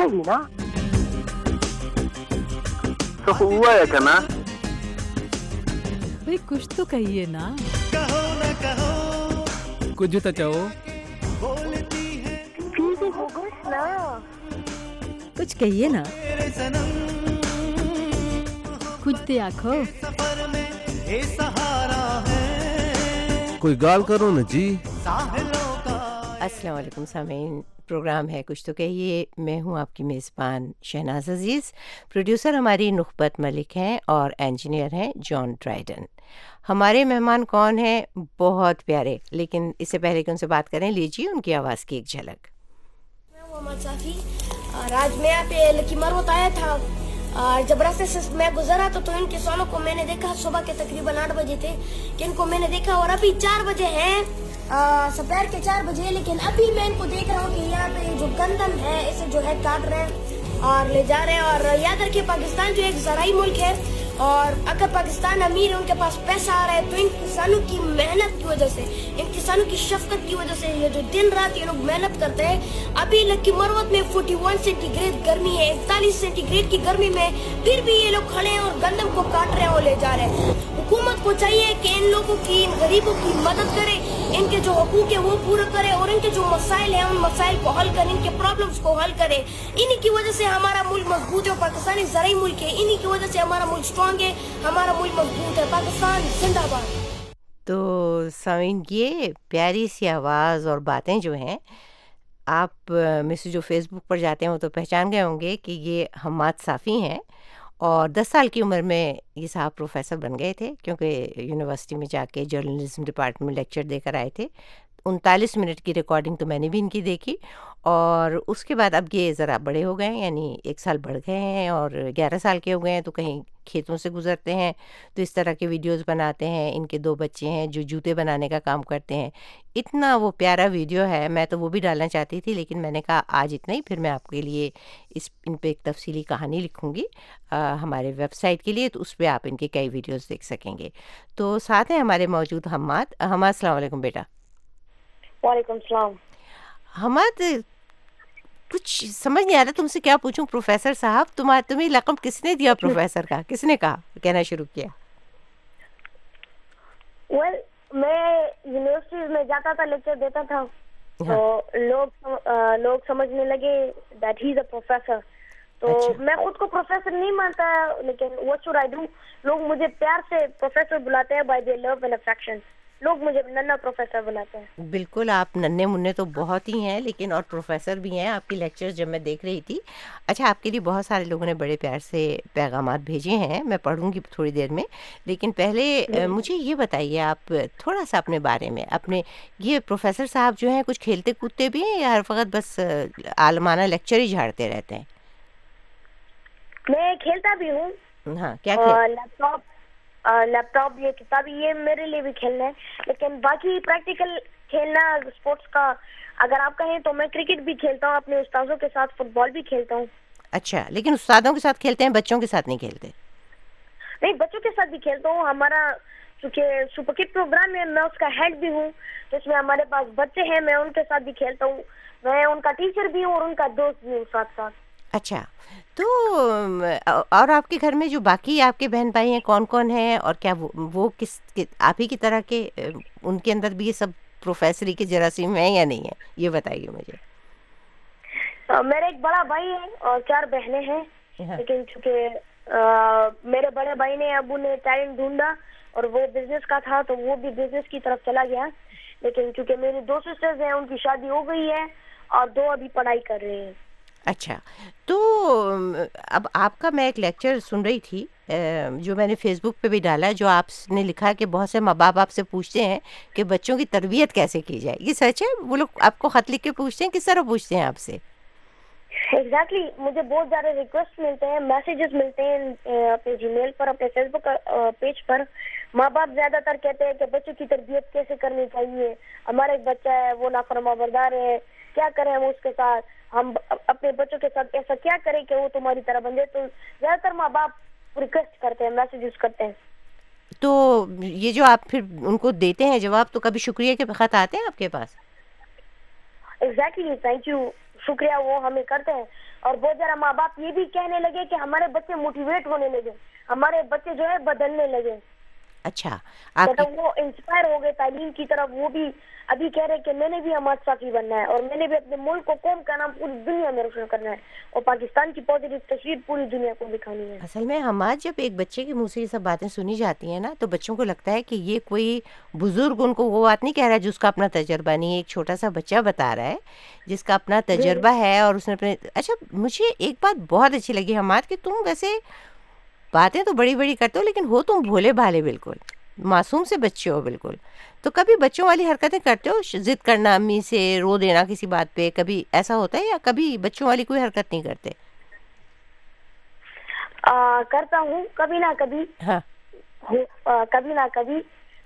نا تو ہوا ہے کنا بھائی کچھ تو کہیے نا کچھ تو چاہو کچھ کہیے نا کچھ آخو کوئی گال کرو نا جی السلام علیکم، سامعین، پروگرام ہے کچھ تو کہیے۔ میں ہوں آپ کی میزبان شہناز عزیز۔ پروڈیوسر ہماری نخبت ملک ہیں اور انجینئر ہیں جان ڈرائیڈن۔ ہمارے مہمان کون ہیں؟ بہت پیارے، لیکن اس سے پہلے کہ ان سے بات کریں، لیجیے ان کی آواز کی ایک جھلک۔ میں محمد صافی اور آج میں یہاں پہ لکی مروت تھا۔ اور جب راستے سے میں گزرا تو تو ان کسانوں کو میں نے دیکھا، صبح کے تقریباً آٹھ بجے تھے کہ ان کو میں نے دیکھا اور ابھی چار بجے ہیں۔ سپیر کے چار بجے، لیکن ابھی میں ان کو دیکھ رہا ہوں کہ یہاں پہ جو گندم ہے، اسے جو ہے کاٹ رہے ہیں اور لے جا رہے ہیں۔ اور یاد رکھیے، پاکستان جو ایک زرعی ملک ہے اور اگر پاکستان امیر ہے ان کے پاس پیسہ آ رہا ہے، تو ان کسانوں کی محنت کی وجہ سے، ان کسانوں کی شفقت کی وجہ سے یہ جو دن رات یہ لوگ محنت کرتے ہیں، ابھی لکی مروت میں فورٹی ون سینٹی گریڈ گرمی ہے، اکتالیس سینٹی گریڈ کی گرمی میں پھر بھی یہ لوگ کھڑے ہیں اور گندم کو کاٹ رہے ہیں اور لے جا رہے ہیں۔ حکومت کو چاہیے کہ ان لوگوں کی، ان غریبوں کی مدد کرے، ان کے جو حقوق ہے وہ پورا کرے اور ان کے جو مسائل ہیں، ان مسائل کو حل کرے ان کے پرابلمس کو حل کرے انہی کی وجہ سے ہمارا ملک مضبوط ہے اور پاکستانی زرعی ملک ہے، انہی کی وجہ سے ہمارا ملک اسٹرانگ ہے ہمارا ملک مضبوط ہے پاکستان زندہ باد تو سامعین یہ پیاری سی آواز اور باتیں جو ہیں، آپ میں سے جو فیس بک پر جاتے ہیں، وہ تو پہچان گئے ہوں گے کہ یہ حماد صافی ہیں اور دس سال کی عمر میں یہ صاحب پروفیسر بن گئے تھے کیونکہ یونیورسٹی میں جا کے جرنلزم ڈپارٹمنٹ میں لیکچر دے کر آئے تھے۔ انتالیس منٹ کی ریکارڈنگ تو میں نے بھی ان کی دیکھی اور اس کے بعد اب یہ ذرا بڑے ہو گئے ہیں یعنی ایک سال بڑھ گئے ہیں اور گیارہ سال کے ہو گئے ہیں تو کہیں کھیتوں سے گزرتے ہیں تو اس طرح کے ویڈیوز بناتے ہیں، ان کے دو بچے ہیں جو جوتے بنانے کا کام کرتے ہیں۔ اتنا وہ پیارا ویڈیو ہے، میں تو وہ بھی ڈالنا چاہتی تھی لیکن میں نے کہا آج اتنا ہی، پھر میں آپ کے لیے اس ان پہ ایک تفصیلی کہانی لکھوں گی ہمارے ویب سائٹ کے لیے تو اس پہ آپ ان کے کئی ویڈیوز دیکھ سکیں گے۔ تو ساتھ ہیں ہمارے موجود حماد۔ حماد، السلام علیکم بیٹا۔ وعلیکم السلام۔ حماد کچھ سمجھ نہیں آ رہا تم سے کیا پوچھوں؟ پروفیسر صاحب تمہارا تمہیں لقب کس نے دیا پروفیسر کا؟ کس نے کہا؟ کہنا شروع کیا۔ ویل میں یونیورسٹیز میں جاتا تھا لیکچر دیتا تھا۔ تو لوگ لوگ سمجھنے لگے that he is a professor تو میں خود کو پروفیسر نہیں مانتا لیکن واٹ شوڈ آئی ڈو لوگ مجھے پیار سے پروفیسر بلاتے ہیں by the love and affection لوگ مجھے ننا پروفیسر بلاتے ہیں۔ بالکل آپ ننے منع تو بہت ہی ہیں لیکن اور پروفیسر بھی ہیں۔ آپ کی لیکچر جب میں دیکھ رہی تھی۔ اچھا آپ کے لیے بہت سارے لوگوں نے بڑے پیار سے پیغامات بھیجے ہیں میں پڑھوں گی تھوڑی دیر میں۔ لیکن پہلے مجھے یہ بتائیے آپ تھوڑا سا اپنے بارے میں اپنے یہ پروفیسر صاحب جو ہیں کچھ کھیلتے کودتے بھی ہیں یا ہر وقت بس عالمانہ لیکچر ہی جھاڑتے رہتے ہیں؟ میں کھیلتا بھی ہوں۔ ہاں کیا لیپ ٹاپ لیپ ٹاپ یہ کتاب یہ میرے لیے بھی کھیلنا ہے۔ لیکن باقی پریکٹیکل کھیلنا اسپورٹس کا اگر آپ کہیں تو میں کرکٹ بھی کھیلتا ہوں اپنے استاذوں کے ساتھ فٹ بال بھی کھیلتا ہوں۔ اچھا لیکن استادوں کے ساتھ کھیلتے ہیں بچوں کے ساتھ نہیں کھیلتے؟ نہیں بچوں کے ساتھ بھی کھیلتا ہوں۔ ہمارا چونکہ سپر کٹ پروگرام ہے میں اس کا ہیڈ بھی ہوں اس میں ہمارے پاس بچے ہیں میں ان کے ساتھ بھی کھیلتا ہوں۔ میں ان کا ٹیچر بھی ہوں اور ان کا دوست بھی ہوں ساتھ ساتھ۔ اچھا تو اور آپ کے گھر میں جو باقی آپ کے بہن بھائی ہیں کون کون ہیں؟ اور کیا وہ کس آپ ہی کی طرح کے ان کے اندر بھی یہ سب پروفیسری کے جراثیم ہیں یا نہیں ہے یہ بتائیے مجھے۔ میرا ایک بڑا بھائی ہے اور چار بہنیں ہیں۔ لیکن چونکہ میرے بڑے بھائی نے ابو نے ٹیلنٹ ڈھونڈا اور وہ بزنس کا تھا تو وہ بھی بزنس کی طرف چلا گیا۔ لیکن چونکہ میری دو سسٹرز ہیں ان کی شادی ہو گئی ہے اور دو ابھی پڑھائی کر رہے ہیں۔ اچھا تو اب آپ کا میں ایک لیکچر سن رہی تھی جو میں نے فیس بک پہ بھی ڈالا، جو آپ نے لکھا کہ بہت سے ماں باپ آپ سے پوچھتے ہیں کہ بچوں کی تربیت کیسے کی جائے۔ یہ سچ ہے؟ وہ لوگ آپ کو خط لکھ کے پوچھتے ہیں، کس طرح پوچھتے ہیں آپ سے؟ Exactly exactly. مجھے بہت زیادہ ریکویسٹ ملتے ہیں میسیجز ملتے ہیں اپنے جی میل پر، اپنے فیس بک پیج پر۔ ماں باپ زیادہ تر کہتے ہیں کہ بچوں کی تربیت کیسے کرنی چاہیے؟ ہمارا ایک بچہ ہے، وہ نافرما بردار ہے۔ کیا کریں ہم اس کے ساتھ؟ ہم اپنے بچوں کے ساتھ ایسا کیا کریں کہ وہ تمہاری طرح بن جائے؟ تو زیادہ تر ماں باپ ریکویسٹ کرتے ہیں میسیجز کرتے ہیں۔ تو یہ جو آپ پھر ان کو دیتے ہیں جواب تو کبھی شکریہ کے خط آتے ہیں آپ کے پاس؟ ایگزیکٹلی تھینک یو شکریہ وہ ہمیں کرتے ہیں۔ اور بہت زیادہ ماں باپ یہ بھی کہنے لگے کہ ہمارے بچے موٹیویٹ ہونے لگے۔ ہمارے بچے جو ہے بدلنے لگے۔ اچھا مطلب وہ انسپائر ہو گئے تعلیم کی طرف وہ بھی ابھی کہہ رہے کہ میں نے بھی ہمارا ساتھی بننا ہے اور میں نے بھی اپنے ملک کو قوم کا نام پوری دنیا میں روشن کرنا ہے اور پاکستان کی پازیٹیو تصویر پوری دنیا کو دکھانی ہے۔ اصل میں ہمارا جب ایک بچے کے منہ سے یہ سب باتیں سنی جاتی ہیں نا تو بچوں کو لگتا ہے کہ یہ کوئی بزرگ ان کو وہ بات نہیں کہہ رہا جس کا اپنا تجربہ نہیں ایک چھوٹا سا بچہ بتا رہا ہے جس کا اپنا تجربہ ہے اور اس نے اپنے اچھا مجھے ایک بات بہت اچھی لگی۔ ہمارا کہ تم ویسے باتیں تو بڑی بڑی کرتے ہو لیکن ہو تم بھولے بھالے بالکل معصوم سے بچے ہو بالکل۔ تو کبھی بچوں والی حرکتیں کرتے ہو ضد کرنا امی سے رو دینا کسی بات پہ کبھی ایسا ہوتا ہے یا کبھی بچوں والی کوئی حرکت نہیں کرتے؟ کرتا ہوں کبھی نہ کبھی۔ ہاں۔ کبھی نہ کبھی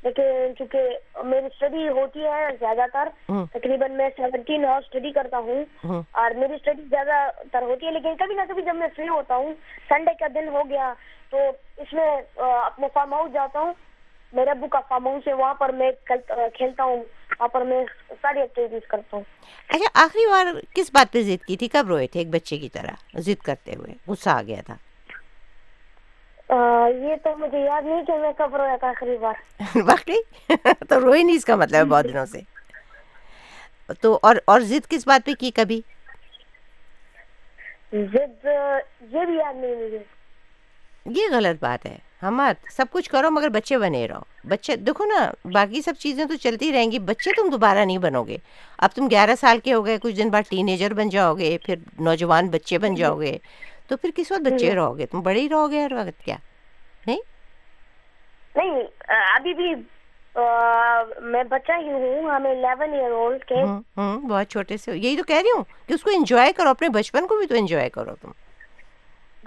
لیکن چونکہ میری اسٹڈی ہوتی ہے زیادہ تر تقریباً میں سیونٹین آور اسٹڈی کرتا ہوں۔ اور میری اسٹڈی زیادہ تر ہوتی ہے لیکن کبھی نہ کبھی جب میں فری ہوتا ہوں سنڈے کا دن ہو گیا تو اس میں اپنے فارم ہاؤس جاتا ہوں۔ میرے ابو کا فارم ہاؤس ہے وہاں پر میں کھیلتا ہوں۔ وہاں پر میں ساری ایکٹیویٹیز کرتا ہوں۔ اچھا آخری بار کس بات پہ ضد کی تھی؟ کب روئے تھے ایک بچے کی طرح؟ ضد کرتے ہوئے غصہ آ گیا تھا۔ یہ تو مجھے یاد نہیں کہ میں کب رویا تھا آخری بار۔ واقعی؟ تو روئے نہیں اس کا مطلب ہے بہت دنوں سے۔ تو اور اور ضد کس بات پہ کی کبھی؟ ضد یہ بھی یاد نہیں مجھے۔ یہ غلط بات ہے۔ ہمات سب کچھ کرو مگر بچے بنے رہو۔ بچے دیکھو نا باقی سب چیزیں تو چلتی رہیں گی۔ بچے تم دوبارہ نہیں بنو گے۔ اب تم گیارہ سال کے ہو گئے کچھ دن بعد ٹین ایجر بن جاؤ گے پھر نوجوان بچے بن جاؤ گے۔ تو پھر کس وقت بچے رہو گے؟ تم بڑے ہی رہو گے ہر وقت کیا؟ نہیں؟ نہیں ابھی بھی میں بچہ ہی ہوں۔ ہمیں الیون ایئر اولڈ کے ہوں بہت چھوٹے سے یہی تو کہہ رہی ہوں کہ اس کو انجوائے کرو اپنے بچپن کو بھی تو انجوائے کرو تم۔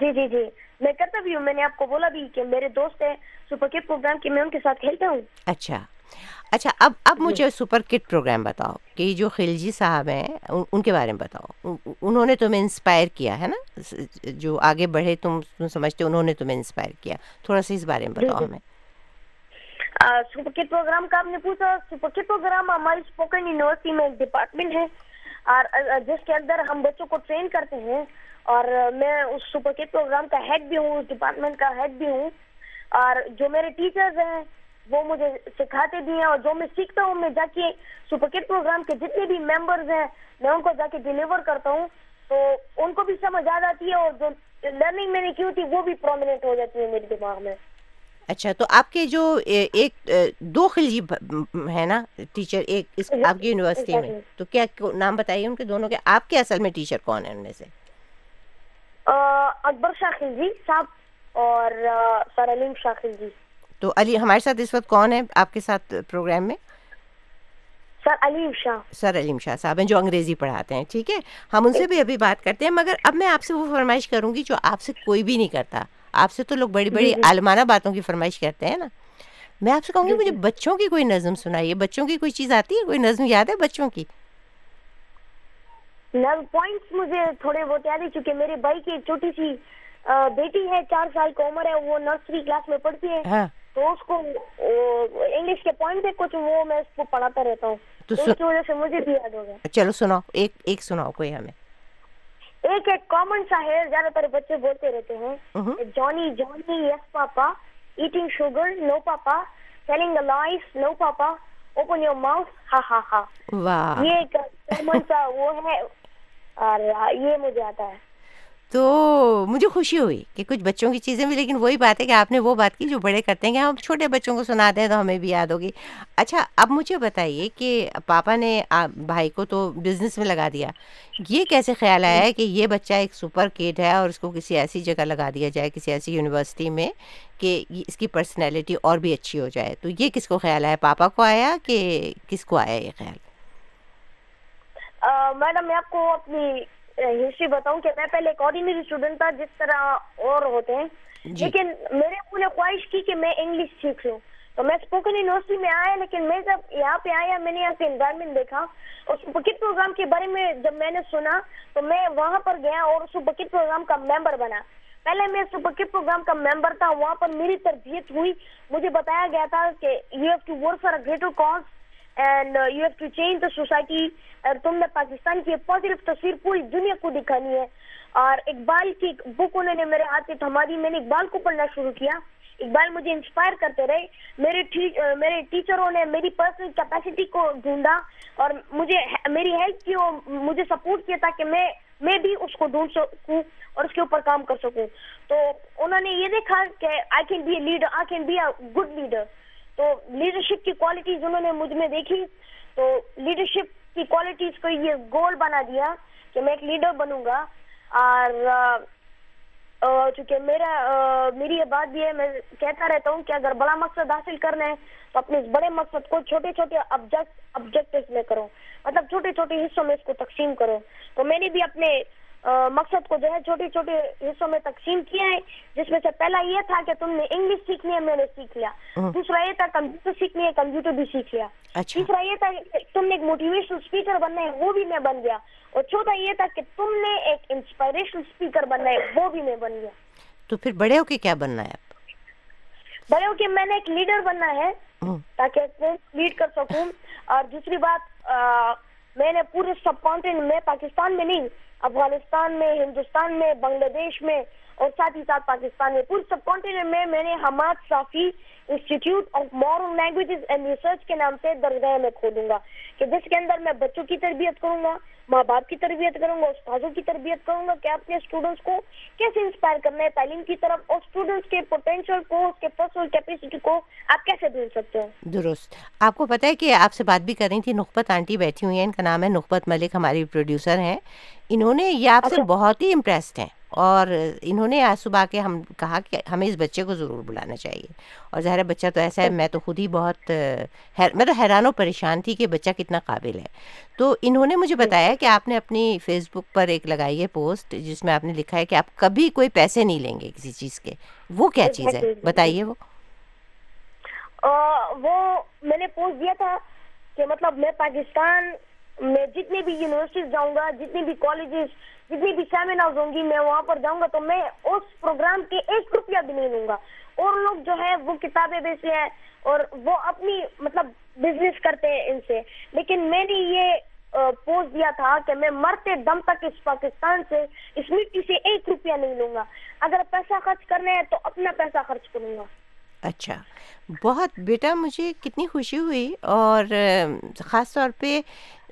جی جی جی۔ میں کرتا بھی ہوں۔ میں نے آپ کو بولا بھی کہ میرے دوست ہیں سپر کٹ پروگرام کے میں ان کے ساتھ کھیلتا ہوں۔ اچھا۔ اچھا اب اب مجھے سپر کٹ پروگرام بتاؤ کہ جو خلجی صاحب ہیں ان کے بارے میں بتاؤ۔ ان- انہوں نے تمہیں انسپائر کیا ہے نا؟ جو آگے بڑھے تم سمجھتے ہو، انہوں نے تمہیں انسپائر کیا۔ تھوڑا سا اس بارے میں بتاؤ ہمیں۔ سپر کٹ پروگرام کا آپ نے پوچھا سپر کٹ پروگرام ہماری اسپوکن یونیورسٹی میں ایک ڈپارٹمنٹ ہے۔ اور جس کے اندر ہم بچوں کو ٹرین کرتے ہیں اور میں اس سپر کٹ پروگرام کا ہیڈ بھی ہوں اس ڈپارٹمنٹ کا ہیڈ بھی ہوں۔ اور جو میرے ٹیچرز ہیں وہ مجھے سکھاتے بھی ہیں اور جو میں سیکھتا ہوں میں جا کے سپر کٹ پروگرام کے جتنے بھی ممبرز ہیں میں ان کو جا کے ڈلیور کرتا ہوں۔ تو ان کو بھی سمجھ آ جاتی ہے اور جو لرننگ میں نے کی ہوتی وہ بھی پرومیننٹ ہو جاتی ہے میرے دماغ میں۔ اچھا تو آپ کے جو ایک دو خلجی ہے نا ٹیچر ایک اس آپ کی یونیورسٹی میں۔ تو کیا نام بتائیے ان کے دونوں کے؟ آپ کے اصل میں ٹیچر کون ہیں ان میں سے؟ اکبر شاہ خلجی صاحب اور سر علیم شاہ خلجی تو علی ہمارے ساتھ اس وقت کون ہے آپ کے ساتھ پروگرام میں؟ سر علیم شاہ سر علیم شاہ صاحب ہیں جو انگریزی پڑھاتے ہیں ٹھیک ہے؟ ہم ان سے بھی ابھی بات کرتے ہیں مگر اب میں آپ سے وہ فرمائش کروں گی جو آپ سے کوئی بھی نہیں کرتا۔ آپ سے تو لوگ بڑی بڑی عالمانہ باتوں کی فرمائش کرتے ہیں نا۔ میں آپ سے کہوں گی مجھے بچوں کی کوئی نظم سنائیے بچوں کی کوئی چیز آتی ہے؟ کوئی نظم یاد ہے بچوں کی؟ نل پوائنٹس مجھے تھوڑے بہت یاد ہے چونکہ میرے بھائی کی ایک چھوٹی سی بیٹی ہے چار سال کی عمر ہے وہ نرسری کلاس میں پڑھتی ہے۔ ہاں۔ تو اس کو انگلش کے پوائنٹ ہے کچھ وہ میں اس کو پڑھاتا رہتا ہوں. تو اس کی وجہ سے مجھے بھی یاد ہو گیا. چلو سناؤ ایک ایک سناؤ کوئی ہمیں. ایک ایک کامن سا ہے زیادہ تر بچے بولتے رہتے ہیں. Johny Johny yes papa eating sugar no papa telling the life no papa open your mouth ha ha ha یہ ایک کامن سا وہ ہے اور یہ مجھے آتا ہے۔ تو مجھے خوشی ہوئی کہ کچھ بچوں کی چیزیں بھی، لیکن وہی بات ہے کہ آپ نے وہ بات کی جو بڑے کرتے ہیں کہ ہم چھوٹے بچوں کو سناتے ہیں تو ہمیں بھی یاد ہوگی۔ اچھا اب مجھے بتائیے کہ پاپا نے بھائی کو تو بزنس میں لگا دیا۔ یہ کیسے خیال آیا ہے کہ یہ بچہ ایک سپر کڈ ہے اور اس کو کسی ایسی جگہ لگا دیا جائے، کسی ایسی یونیورسٹی میں کہ اس کی پرسنالٹی اور بھی اچھی ہو جائے؟ تو یہ کس کو خیال آیا؟ پاپا کو آیا کہ کس کو آیا یہ خیال؟ میڈم، میں آپ کو اپنی ہسٹری بتاؤں کہ میں پہلے ایک آرڈینری اسٹوڈنٹ تھا جس طرح اور ہوتے ہیں۔ جی۔ لیکن میرے ابو نے خواہش کی کہ میں انگلش سیکھ لوں۔ تو میں اسپوکن یونیورسٹی میں آیا لیکن میں جب یہاں پہ آیا میں نے یہاں کے انوائرمنٹ دیکھا۔ اور اس بکٹ پروگرام کے بارے میں جب میں نے سنا تو میں وہاں پر گیا اور اس بکٹ پروگرام کا ممبر بنا۔ پہلے میں اس بکٹ پروگرام کا ممبر تھا وہاں پر میری تربیت ہوئی۔ مجھے بتایا گیا تھا کہ you have to work for greater cause and you have to change the society اور تم نے پاکستان کی پازیٹیو تصویر پوری دنیا کو دکھانی ہے اور اقبال کی بک انہوں نے میرے ہاتھ میں تھما دی میں نے اقبال کو پڑھنا شروع کیا اقبال مجھے انسپائر کرتے رہے میرے میرے ٹیچروں نے میری پرسنل کیپیسٹی کو ڈھونڈا اور مجھے میری ہیلپ کی مجھے سپورٹ کیا تاکہ میں میں بھی اس کو ڈھونڈ سکوں اور اس کے اوپر کام کر سکوں تو انہوں نے یہ دیکھا کہ I can be a leader I can be a good leader تو لیڈرشپ کی کوالٹیز انہوں نے مجھ میں دیکھی۔ تو لیڈرشپ کی کوالٹیز کو یہ گول بنا دیا کہ میں ایک لیڈر بنوں گا۔ اور چونکہ میرا میری یہ بات بھی ہے، میں کہتا رہتا ہوں کہ اگر بڑا مقصد حاصل کرنا ہے تو اپنے اس بڑے مقصد کو چھوٹے چھوٹے آبجیکٹو میں کرو۔ مطلب چھوٹے چھوٹے حصوں میں اس کو تقسیم کرو۔ تو میں نے بھی اپنے مقصد کو جو ہے چھوٹے چھوٹے حصوں میں تقسیم کیا ہے جس میں سے پہلا یہ تھا کہ تم نے انگلش سیکھنی ہے میں نے سیکھ لیا۔ دوسرا یہ تھا کمپیوٹر سیکھنی ہے کمپیوٹر بھی سیکھ لیا۔ تیسرا یہ تھا کہ تم نے ایک موٹیویشنل اسپیکر بننا ہے وہ بھی میں بن گیا۔ اور چوتھا یہ تھا کہ تم نے ایک انسپائریشنل اسپیکر بننا ہے وہ بھی میں بن گیا۔ تو پھر بڑے ہو کے کیا بننا ہے بڑے ہو کے میں نے ایک لیڈر بننا ہے تاکہ لیڈ کر سکوں۔ اور دوسری بات میں نے پورے سب کانٹینٹ میں پاکستان میں نہیں افغانستان میں، ہندوستان میں، بنگلہ دیش میں اور ساتھ ہی ساتھ پاکستان میں۔ پورے سب کانٹینٹ میں میں نے Hammad Safi institute of modern languages and research کے نام سے درگاہ میں کھولوں گا۔ کہ جس کے اندر میں بچوں کی تربیت کروں گا، ماں باپ کی تربیت کروں گا، استاذوں کی تربیت کروں گا، کہ اپنے اسٹوڈنٹس کو کیسے انسپائر کرنا ہے تعلیم کی طرف اور اسٹوڈنٹس کے پوٹینشیل کو، اس کے پرسنل کیپیسٹی کو آپ کیسے ڈھونڈ سکتے ہیں؟ درست۔ آپ کو پتا ہے کہ آپ سے بات بھی کر رہی تھی، نخبت آنٹی بیٹھی ہوئی ہیں، ان کا نام ہے نخبت ملک، ہماری پروڈیوسر ہیں۔ انہوں نے یہ آپ سے اچھا۔ بہت ہی امپریسڈ ہیں اور انہوں نے آج صبح کے ہم کہا کہ ہمیں اس بچے کو ضرور بلانا چاہیے۔ اور ظاہر بچہ تو ایسا ہے میں تو خود ہی بہت میں تو حیران و پریشان تھی کہ بچہ کتنا قابل ہے۔ تو انہوں نے مجھے بتایا کہ آپ نے اپنی فیس بک پر ایک لگائی ہے پوسٹ جس میں آپ نے لکھا ہے کہ آپ کبھی کوئی پیسے نہیں لیں گے کسی چیز کے۔ وہ کیا چیز ہے؟ بتائیے وہ۔ وہ میں نے پوسٹ دیا تھا کہ مطلب میں پاکستان میں جتنی بھی یونیورسٹیز جاؤں گا جتنی بھی کالجز جتنی بھی سیمینار ہوں گی، میں وہاں پر جاؤں گا تو میں اس پروگرام کے ایک روپیہ بھی نہیں لوں گا۔ اور لوگ جو ہے وہ کتابیں بیچتے ہیں اور وہ اپنی مطلب بزنس کرتے ہیں ان سے۔ لیکن میں نے یہ پوسٹ دیا تھا کہ میں مرتے دم تک اس پاکستان سے، اس مٹی سے ایک روپیہ نہیں لوں گا۔ اگر پیسہ خرچ کرنا ہے تو اپنا پیسہ خرچ کروں گا۔ اچھا۔ بہت، بیٹا، مجھے کتنی خوشی ہوئی اور خاص طور پہ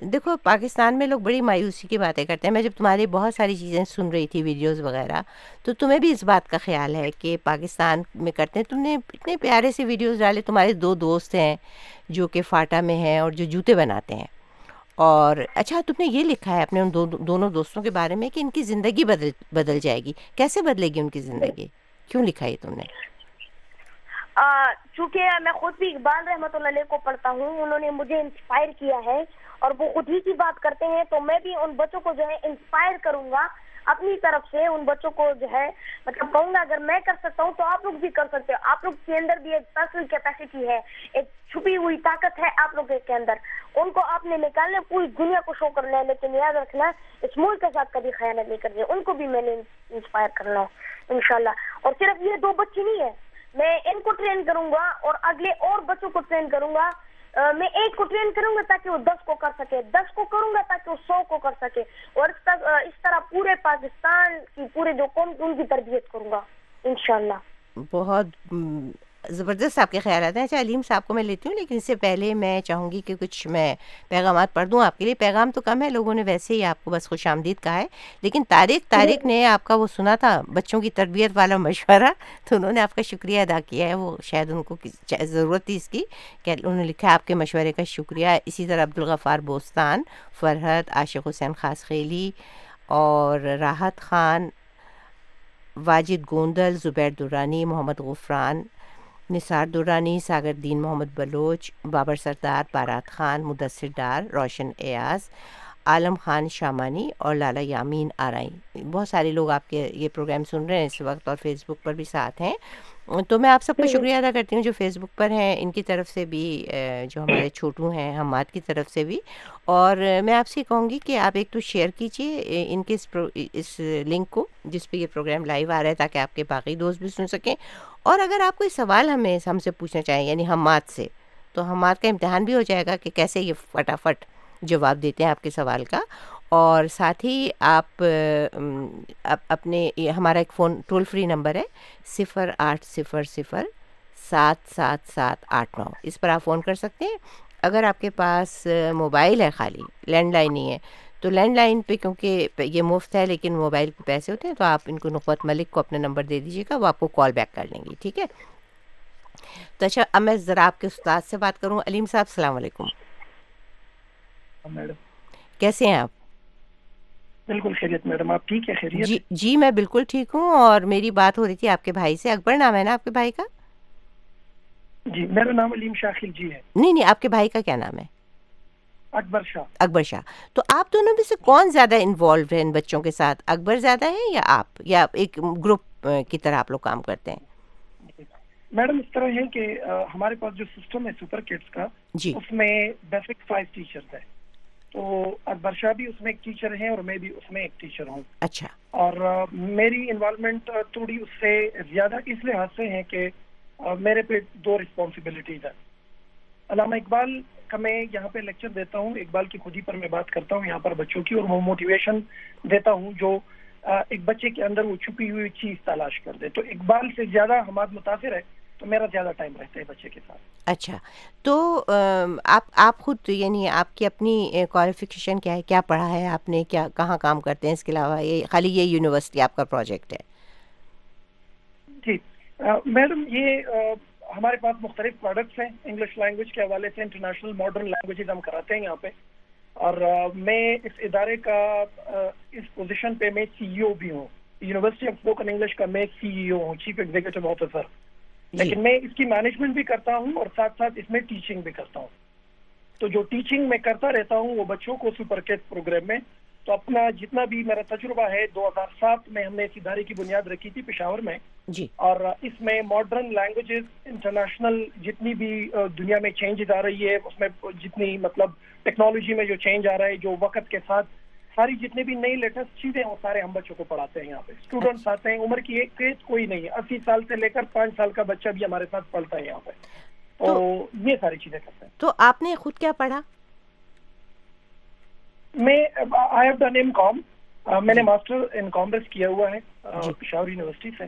دیکھو، پاکستان میں لوگ بڑی مایوسی کی باتیں کرتے ہیں۔ میں جب تمہاری بہت ساری چیزیں سن رہی تھی، ویڈیوز وغیرہ، تو تمہیں بھی اس بات کا خیال ہے کہ پاکستان میں کرتے ہیں۔ تم نے اتنے پیارے سے ویڈیوز ڈالے۔ تمہارے دو دوست ہیں جو کہ فاٹا میں ہیں اور جو جوتے بناتے ہیں۔ اور اچھا تم نے یہ لکھا ہے اپنے ان دونوں دوستوں کے بارے میں کہ ان کی زندگی بدل بدل جائے گی۔ کیسے بدلے گی ان کی زندگی؟ کیوں لکھا ہے تم نے؟ چونکہ میں خود بھی اقبال رحمۃ اللہ علیہ کو پڑھتا ہوں، انہوں نے مجھے انسپائر کیا ہے اور وہ خود ہی کی بات کرتے ہیں، تو میں بھی ان بچوں کو جو ہے انسپائر کروں گا اپنی طرف سے، ان بچوں کو جو ہے مطلب کہوں گا، اگر میں کر سکتا ہوں تو آپ لوگ بھی کر سکتے ہو۔ آپ لوگ کے اندر بھی ایک پرسنل کیپیسٹی ہے، ایک چھپی ہوئی طاقت ہے آپ لوگ کے اندر۔ ان کو آپ نے نکالنا پوری دنیا کو شو کرنا ہے، لیکن یاد رکھنا، اس ملک کے ساتھ کبھی خیانت نہیں کرنی۔ ان کو بھی میں نے انسپائر کرنا ہے، انشاءاللہ۔ اور صرف یہ دو بچے نہیں ہے میں ان کو ٹرین کروں گا اور اگلے اور بچوں کو ٹرین کروں گا۔ میں ایک کو ٹرین کروں گا تاکہ وہ دس کو کر سکے، دس کو کروں گا تاکہ وہ سو کو کر سکے۔ اور اس طرح پورے پاکستان کی پورے جو قوم، ان کی تربیت کروں گا، انشاءاللہ۔ بہت زبردست آپ کے خیالات ہیں۔ اچھا علیم صاحب کو میں لیتی ہوں، لیکن اس سے پہلے میں چاہوں گی کہ کچھ میں پیغامات پڑھ دوں۔ آپ کے لیے پیغام تو کم ہے، لوگوں نے ویسے ہی آپ کو بس خوش آمدید کہا ہے۔ لیکن طارق طارق نے آپ کا وہ سنا تھا، بچوں کی تربیت والا مشورہ، تو انہوں نے آپ کا شکریہ ادا کیا ہے۔ وہ شاید ان کو ضرورت تھی اس کی کہ انہوں نے لکھا آپ کے مشورے کا شکریہ۔ اسی طرح عبدالغفار بوستان، فرحت، عاشق حسین خاص خیلی اور راحت خان، واجد گوندل، زبیر دورانی محمد غفران۔ نثار دورانی ساگر دین محمد بلوچ بابر سردار بارات خان مدثر ڈار روشن ایاز عالم خان شامانی اور لالا یامین آرائیں۔ بہت سارے لوگ آپ کے یہ پروگرام سن رہے ہیں اس وقت اور فیس بک پر بھی ساتھ ہیں۔ تو میں آپ سب کا شکریہ ادا کرتی ہوں جو فیس بک پر ہیں ان کی طرف سے بھی جو ہمارے چھوٹو ہیں ہمات کی طرف سے بھی۔ اور میں آپ سے کہوں گی کہ آپ ایک تو شیئر کیجیے ان کے اس اس لنک کو جس پہ یہ پروگرام لائیو آ رہا ہے تاکہ آپ کے باقی دوست بھی سن سکیں۔ اور اگر آپ کوئی سوال ہمیں، ہم سے پوچھنا چاہیں یعنی ہمات سے، تو حماد کا امتحان بھی ہو جائے گا کہ کیسے یہ فٹافٹ جواب دیتے ہیں آپ کے سوال کا۔ اور ساتھ ہی آپ اپنے ہمارا ایک فون ٹول فری نمبر ہے، صفر آٹھ، صفر صفر، سات سات سات، آٹھ، نو۔ اس پر آپ فون کر سکتے ہیں۔ اگر آپ کے پاس موبائل ہے خالی، لینڈ لائن نہیں ہے تو لینڈ لائن پہ کیونکہ یہ مفت ہے لیکن موبائل پہ پیسے ہوتے ہیں تو آپ ان کو نقوت ملک کو اپنا نمبر دے دیجیے گا وہ آپ کو کال بیک کر لیں گی ٹھیک ہے؟ تو اچھا اب میں ذرا آپ کے استاد سے بات کروں۔ علیم صاحب السلام علیکم۔ کیسے ہیں آپ؟ بالکل خیریت میڈم۔ آپ ٹھیک ہے خیریت؟ جی جی میں بالکل ٹھیک ہوں اور میری بات ہو رہی تھی آپ کے بھائی سے۔ اکبر نام ہے نا آپ کے بھائی کا؟ جی میرا نام علیم شاخل جی ہے۔ نہیں نہیں آپ کے بھائی کا کیا نام ہے؟ اکبر شاہ۔ اکبر شاہ۔ تو آپ دونوں میں سے کون زیادہ انوالو ہے ان بچوں کے ساتھ؟ اکبر زیادہ ہے یا آپ؟ یا ایک گروپ کی طرح آپ لوگ کام کرتے ہیں؟ میڈم اس طرح ہے کہ ہمارے پاس جو سسٹم ہے سپر کٹس کا جی۔ اس میں بیسک فائیو ٹیچرز ہے تو اکبر شاہ بھی اس میں ایک ٹیچر ہیں اور میں بھی اس میں ایک ٹیچر ہوں۔ اچھا۔ اور میری انوالومنٹ تھوڑی اس سے زیادہ اس لحاظ سے ہے کہ میرے پہ دو رسپانسبلٹیز ہیں۔ علامہ اقبال کا میں یہاں پہ لیکچر دیتا ہوں اقبال کی خودی پر میں بات کرتا ہوں یہاں پر بچوں کی اور وہ موٹیویشن دیتا ہوں جو ایک بچے کے اندر وہ چھپی ہوئی چیز تلاش کر دے۔ تو اقبال سے زیادہ ہمارا متاثر ہے تو میرا زیادہ ٹائم رہتا ہے بچے کے ساتھ۔ اچھا تو آپ آپ خود یعنی آپ کی اپنی کوالیفیکیشن کیا ہے؟ کیا پڑھا ہے آپ نے؟ کیا کہاں کام کرتے ہیں؟ اس کے علاوہ یہ خالی یہ یونیورسٹی آپ کا پروجیکٹ ہے۔ جی میڈم یہ ہمارے پاس مختلف پروڈکٹس ہیں انگلش لینگویج کے حوالے سے انٹرنیشنل ماڈرن لینگویجز ہم کراتے ہیں یہاں پہ۔ اور میں اس ادارے کا اس پوزیشن پہ میں سی ای او بھی ہوں۔ یونیورسٹی آف اسپوکن انگلش کا میں سی ای او ہوں چیف ایگزیکٹو آفیسر لیکن میں اس کی مینجمنٹ بھی کرتا ہوں اور ساتھ ساتھ اس میں ٹیچنگ بھی کرتا ہوں۔ تو جو ٹیچنگ میں کرتا رہتا ہوں وہ بچوں کو سپر کیٹ پروگرام میں تو اپنا جتنا بھی میرا تجربہ ہے دو ہزار سات میں ہم نے اس ادارے کی بنیاد رکھی تھی پشاور میں۔ جی۔ اور اس میں ماڈرن لینگویجز انٹرنیشنل جتنی بھی دنیا میں چینج آ رہی ہے اس میں جتنی مطلب ٹیکنالوجی میں جو چینج آ رہا ہے جو وقت کے ساتھ ساری جتنے بھی نئی لیٹسٹ چیزیں وہ سارے ہم بچوں کو پڑھاتے ہیں یہاں پہ۔ اسٹوڈنٹس آتے ہیں عمر کی ایک ایج کوئی نہیں ہے۔ اسی سال سے لے کر پانچ سال کا بچہ بھی ہمارے ساتھ پڑھتا ہے یہاں پہ۔ تو یہ ساری چیزیں کرتے ہیں۔ تو آپ نے خود کیا پڑھا؟ میں I have done M Com میں نے ماسٹر ان کامرس کیا ہوا ہے. پشاور یونیورسٹی سے.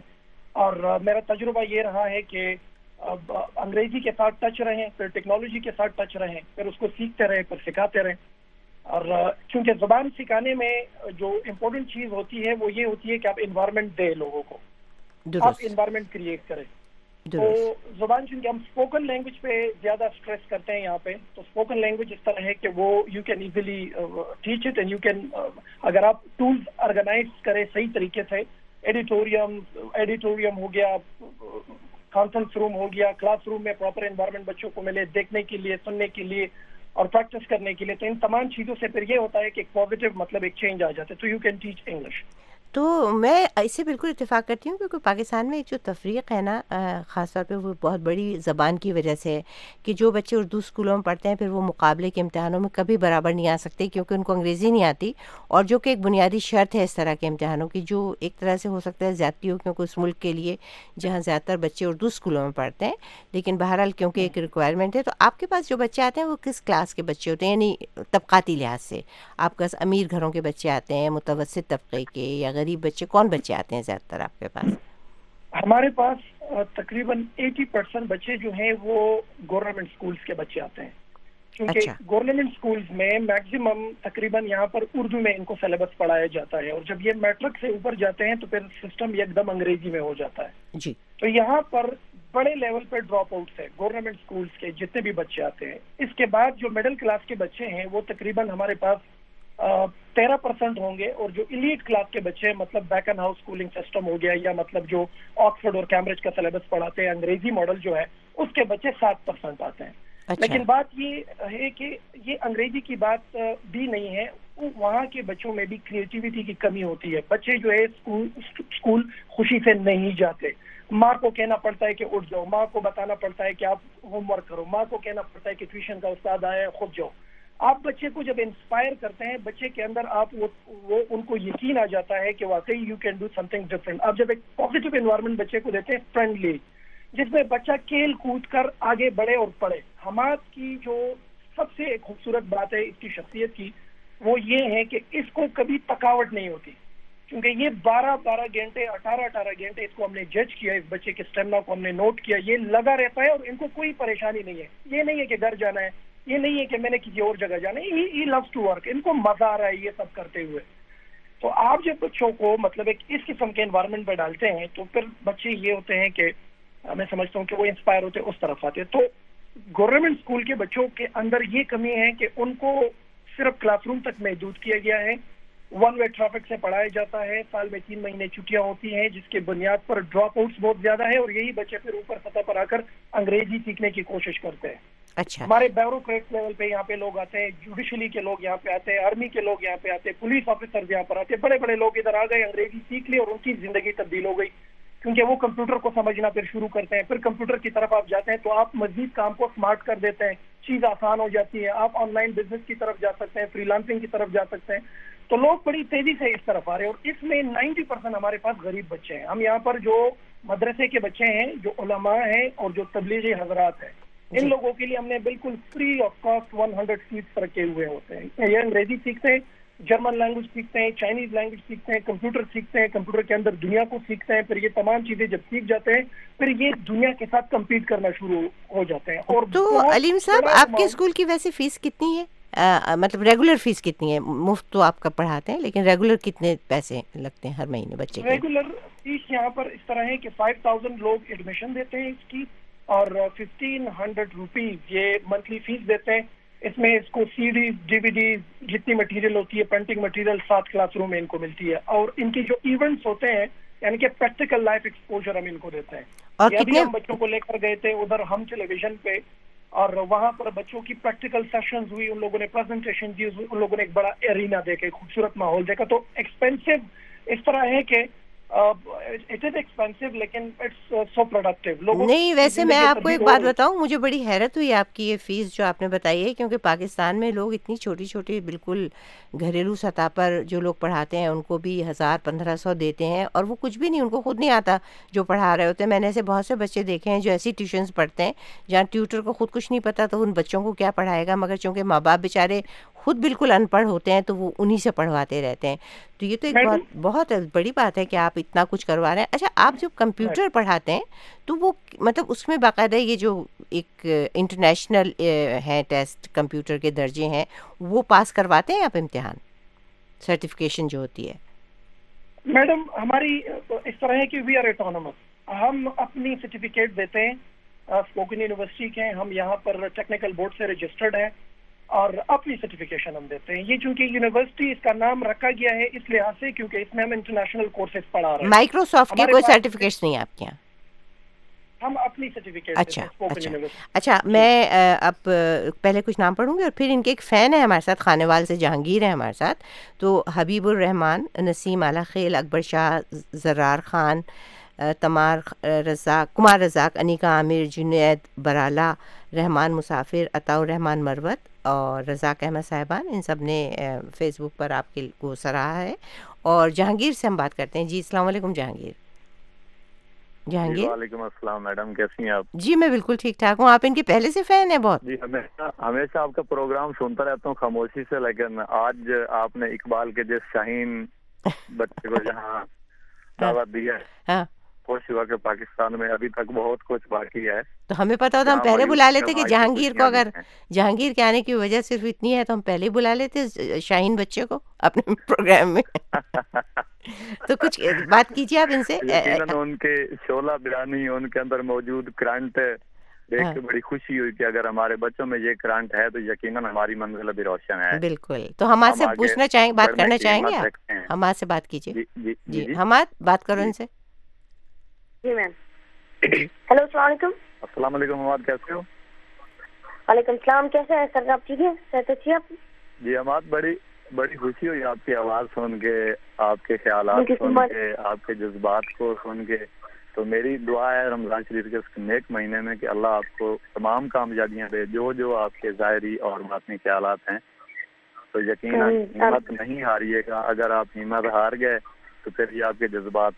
اور میرا تجربہ یہ رہا ہے کہ انگریزی کے ساتھ ٹچ رہیں پھر ٹیکنالوجی کے ساتھ ٹچ رہیں پھر اس کو سیکھتے رہیں پھر سکھاتے رہیں. اور کیونکہ زبان سکھانے میں جو امپورٹنٹ چیز ہوتی ہے وہ یہ ہوتی ہے کہ آپ انوائرمنٹ دے لوگوں کو. آپ انوائرمنٹ کریٹ کریں. تو زبان چونکہ ہم اسپوکن لینگویج پہ زیادہ اسٹریس کرتے ہیں یہاں پہ، تو اسپوکن لینگویج اس طرح ہے کہ وہ you can easily teach it and you can اگر آپ ٹولس آرگنائز کریں صحیح طریقے سے ایڈیٹوریم ایڈیٹوریم ہو گیا کانفرنس روم ہو گیا کلاس روم میں پراپر انوائرمنٹ بچوں کو ملے، دیکھنے کے لیے، سننے کے لیے اور پریکٹس کرنے کے لیے، تو ان تمام چیزوں سے پھر یہ ہوتا ہے کہ ایک پازیٹیو مطلب ایک چینج آ جاتا ہے۔ تو یو کین ٹیچ انگلش تو میں اس سے بالکل اتفاق کرتی ہوں کیونکہ پاکستان میں ایک جو تفریق ہے نا خاص طور پہ وہ بہت بڑی زبان کی وجہ سے ہے کہ جو بچے اردو اسکولوں میں پڑھتے ہیں، پھر وہ مقابلے کے امتحانوں میں کبھی برابر نہیں آ سکتے کیونکہ ان کو انگریزی نہیں آتی۔ اور جو کہ ایک بنیادی شرط ہے اس طرح کے امتحانوں کی، جو ایک طرح سے ہو سکتا ہے زیادتی ہو، کیونکہ اس ملک کے لیے جہاں زیادہ تر بچے اردو اسکولوں میں پڑھتے ہیں۔ لیکن بہرحال کیونکہ ایک ریکوائرمنٹ ہے، تو آپ کے پاس جو بچے آتے ہیں، وہ کس کلاس کے بچے ہوتے ہیں؟ یعنی طبقاتی لحاظ سے۔ آپ کے پاس امیر گھروں کے بچے آتے ہیں، متوسط طبقے کے یا غریب بچے کون بچے آتے ہیں زیادہ تر آپ کے پاس؟ ہمارے پاس تقریباً ایٹی پرسینٹ بچے جو ہیں وہ گورنمنٹ اسکولس کے بچے آتے ہیں۔ کیونکہ گورنمنٹ اسکولس میں میکسیمم تقریباً یہاں پر اردو میں ان کو سلیبس پڑھایا جاتا ہے اور جب یہ میٹرک سے اوپر جاتے ہیں تو پھر سسٹم ایک دم انگریزی میں ہو جاتا ہے۔ جی۔ تو یہاں پر بڑے لیول پہ ڈراپ آؤٹ ہے گورنمنٹ اسکولس کے جتنے بھی بچے آتے ہیں۔ اس کے بعد جو مڈل کلاس کے بچے ہیں وہ تقریباً ہمارے پاس تیرہ پرسینٹ ہوں گے اور جو ایلیٹ کلاس کے بچے مطلب back and house schooling system ہو گیا یا مطلب جو آکسفورڈ اور کیمبرج کا سلیبس پڑھاتے ہیں انگریزی ماڈل جو ہے اس کے بچے سات پرسینٹ آتے ہیں۔ اچھا۔ لیکن بات یہ ہے کہ یہ انگریزی کی بات بھی نہیں ہے۔ وہاں کے بچوں میں بھی کریٹیوٹی کی کمی ہوتی ہے۔ بچے جو ہے اسکول خوشی سے نہیں جاتے۔ ماں کو کہنا پڑتا ہے کہ اٹھ جاؤ۔ ماں کو بتانا پڑتا ہے کہ آپ ہوم ورک کرو۔ ماں کو کہنا پڑتا ہے کہ ٹیوشن کا استاد آیا ہے خود جاؤ۔ آپ بچے کو جب انسپائر کرتے ہیں، بچے کے اندر آپ وہ وہ ان کو یقین آ جاتا ہے کہ واقعی you can do something different آپ جب ایک پازیٹیو انوائرمنٹ بچے کو دیتے ہیں فرینڈلی جس میں بچہ کھیل کود کر آگے بڑھے اور پڑھے۔ حماد کی جو سب سے ایک خوبصورت بات ہے اس کی شخصیت کی، وہ یہ ہے کہ اس کو کبھی تھکاوٹ نہیں ہوتی۔ کیونکہ یہ بارہ بارہ گھنٹے، اٹھارہ اٹھارہ گھنٹے اس کو ہم نے جج کیا، اس بچے کے اسٹیمنا کو ہم نے نوٹ کیا، یہ لگا رہتا ہے اور ان کو کوئی پریشانی نہیں ہے۔ یہ نہیں ہے کہ گھر جانا ہے۔ یہ نہیں ہے کہ میں نے کسی اور جگہ جانا ہے لوز ٹو ورک ان کو مزہ آ رہا ہے یہ سب کرتے ہوئے۔ تو آپ جب بچوں کو مطلب ایک اس قسم کے انوائرمنٹ پہ ڈالتے ہیں، تو پھر بچے یہ ہوتے ہیں کہ، میں سمجھتا ہوں کہ وہ انسپائر ہوتے ہیں اس طرف آتے۔ ہیں تو گورنمنٹ اسکول کے بچوں کے اندر یہ کمی ہے کہ ان کو صرف کلاس روم تک محدود کیا گیا ہے۔ ون وے ٹریفک سے پڑھایا جاتا ہے۔ سال میں تین مہینے چھٹیاں ہوتی ہیں، جس کے بنیاد پر ڈراپ آؤٹس بہت زیادہ ہے اور یہی بچے پھر اوپر سطح پر آ کر انگریزی سیکھنے کی کوشش کرتے ہیں۔ اچھا۔ ہمارے بیوروکریٹ لیول پہ یہاں پہ لوگ آتے ہیں جوڈیشلی کے لوگ یہاں پہ آتے ہیں آرمی کے لوگ یہاں پہ آتے ہیں پولیس آفیسر یہاں پر آتے ہیں بڑے بڑے لوگ ادھر آ گئے، انگریزی سیکھ لی اور ان کی زندگی تبدیل ہو گئی۔ کیونکہ وہ کمپیوٹر کو سمجھنا پھر شروع کرتے ہیں، پھر کمپیوٹر کی طرف آپ جاتے ہیں تو آپ مزید کام کو اسمارٹ کر دیتے ہیں، چیز آسان ہو جاتی ہے، آپ آن لائن بزنس کی طرف جا سکتے ہیں فری لانسنگ کی طرف جا سکتے ہیں۔ تو لوگ بڑی تیزی سے اس طرف آ رہے ہیں اور اس میں نائنٹی پرسینٹ ہمارے پاس غریب بچے ہیں۔ ہم یہاں پر جو مدرسے کے بچے ہیں، جو علماء ہیں اور جو تبلیغی حضرات ہیں۔ ان لوگوں کے لیے ہم نے بالکل free of cost one hundred seats رکھے ہوئے ہوتے ہیں۔ یہ انگریزی سیکھتے ہیں جرمن لینگویج سیکھتے ہیں چائنیز لینگویج سیکھتے ہیں کمپیوٹر سیکھتے ہیں کمپیوٹر کے اندر دنیا کو سیکھتے ہیں پھر یہ تمام چیزیں جب سیکھ جاتے ہیں پھر یہ دنیا کے ساتھ کمپیٹ کرنا شروع ہو جاتے ہیں۔ اور تو علیم صاحب آپ کے اسکول کی ویسے فیس کتنی ہے؟ مطلب ریگولر فیس کتنی ہے؟ مفت تو آپ کا پڑھاتے ہیں لیکن ریگولر کتنے پیسے لگتے ہیں ہر مہینے بچے ریگولر فیس یہاں پر اس طرح ہے کہ فائیو تھاؤزینڈ لوگ ایڈمیشن دیتے ہیں اس کی۔ اور ففٹین ہنڈریڈ روپیز یہ منتھلی فیس دیتے ہیں۔ اس میں اس کو C D D V D جتنی مٹیریل ہوتی ہے پینٹنگ مٹیریل سات کلاس روم میں ان کو ملتی ہے۔ اور ان کی جو ایونٹس ہوتے ہیں یعنی کہ پریکٹیکل لائف ایکسپوجر ہم ان کو دیتے ہیں۔ اور کتنے ہم بچوں کو لے کر گئے تھے ادھر ہم ٹیلی ویژن پہ۔ اور وہاں پر بچوں کی پریکٹیکل سیشنز ہوئی ان لوگوں نے پریزنٹیشن دی ان لوگوں نے ایک بڑا ایرینا دیکھا خوبصورت ماحول دیکھا۔ تو ایکسپینسو اس طرح ہے کہ سو پروڈکٹیو نہیں ویسے میں آپ کو ایک بات بتاؤں مجھے بڑی حیرت ہوئی آپ کی یہ فیس جو آپ نے بتائی ہے کیونکہ پاکستان میں لوگ اتنی چھوٹی چھوٹی بالکل گھریلو سطح پر جو لوگ پڑھاتے ہیں ان کو بھی ہزار پندرہ سو دیتے ہیں اور وہ کچھ بھی نہیں ان کو خود نہیں آتا جو پڑھا رہے ہوتے ہیں۔ میں نے ایسے بہت سے بچے دیکھے ہیں جو ایسی ٹیوشنس پڑھتے ہیں جہاں ٹیوٹر کو خود کچھ نہیں پتا تو ان بچوں کو کیا پڑھائے گا مگر چونکہ ماں باپ بیچارے خود بالکل ان پڑھ ہوتے ہیں تو وہ انہی سے پڑھواتے رہتے ہیں۔ تو یہ تو ایک بہت بہت بڑی بات ہے کہ آپ اتنا کچھ کروا رہے ہیں۔ اچھا آپ جب کمپیوٹر پڑھاتے ہیں تو وہ مطلب اس میں باقاعدہ یہ جو ایک انٹرنیشنل ہے ٹیسٹ کمپیوٹر کے درجے ہیں وہ پاس کرواتے ہیں آپ امتحان؟ سرٹیفکیشن جو ہوتی ہے۔ میڈم ہماری اس طرح ہے کہ وی آر اٹانومس ہم اپنی سرٹیفکیٹ دیتے ہیں۔ اسپوکن یونیورسٹی کے ہیں ہم یہاں پر ٹیکنیکل بورڈ سے رجسٹرڈ ہیں۔ اور اپنی سرٹیفکیشن ہم دیتے ہیں۔ یہ چونکہ یونیورسٹی اس کا نام رکھا گیا ہے اس لحاظ سے کیونکہ اس میں ہم انٹرنیشنل کورسز پڑھا رہے ہیں۔ مائکروسافٹ کے کوئی سرٹیفکیٹس نہیں ہیں آپ کے یہاں؟ ہم اپنی سرٹیفکیٹ اچھا اچھا۔ اچھا میں آ، اب پہلے کچھ نام پڑھوں گی اور پھر ان کے ایک فین ہے ہمارے ساتھ خانے وال سے جہانگیر ہے ہمارے ساتھ۔ تو حبیب الرحمان نسیم اعلیٰ خیل اکبر شاہ زرار خان تمار رزاق کمار رزاق انیکا عامر جنید برالا رحمان مسافر عطاء الرحمان مروت اور رزاق احمد صاحبان ان سب نے فیس بک پر آپ کے کو سراہا ہے۔ اور جہانگیر سے ہم بات کرتے ہیں۔ جی السلام علیکم جہانگیر۔ جہانگیر؟ وعلیکم السلام میڈم کیسی ہیں آپ؟ جی میں بالکل ٹھیک ٹھاک ہوں۔ آپ ان کے پہلے سے فین ہیں بہت؟ جی ہمیشہ ہمیشہ آپ کا پروگرام سنتا رہتا ہوں خاموشی سے لیکن آج آپ نے اقبال کے جس شاہین بچے کو جہاں دعوت دی ہے۔ ہاں۔ خوش ہوا کہ پاکستان میں ابھی تک بہت کچھ باقی ہے۔ تو ہمیں پتا ہوتا ہم پہلے بلا لیتے کہ جہانگیر کو اگر۔ جہانگیر کے آنے کی وجہ صرف اتنی ہے تو ہم پہلے بلا لیتے شاہین بچے کو اپنے پروگرام میں۔ تو کچھ بات کیجیے آپ ان سے۔ ان کے شعلہ بیانی ان کے اندر موجود کرنٹ دیکھ ہاں۔ کے بڑی خوشی ہوئی کہ اگر ہمارے بچوں میں یہ کرنٹ ہے تو یقیناً ہماری منزل ابھی روشن ہے۔ بالکل۔ تو ہم آج سے پوچھنا چاہیں بات بڑھنے کرنا چاہیں گے۔ ہم آج سے بات کیجیے۔ جی جی جی جی ہم بات کرو ان سے۔ جی میم۔ ہیلو السلام علیکم۔ السلام علیکم حماد کیسے ہو؟ وعلیکم السلام کیسے ہیں؟ سر آپ ٹھیک ہے صحت اچھی آپ؟ جی حماد بڑی بڑی خوشی ہوئی آپ کی آواز سن کے آپ کے خیالات so سن. کے آپ کے جذبات کو سن کے۔ تو میری دعا ہے رمضان شریف کے اس نیک مہینے میں کہ اللہ آپ کو تمام کامیابیاں دے جو جو آپ کے ظاہری اور باطنی خیالات ہیں۔ تو یقیناً. ہمت نہیں ہاریے گا۔ اگر آپ ہمت ہار گئے تو پھر یہ آپ کے جذبات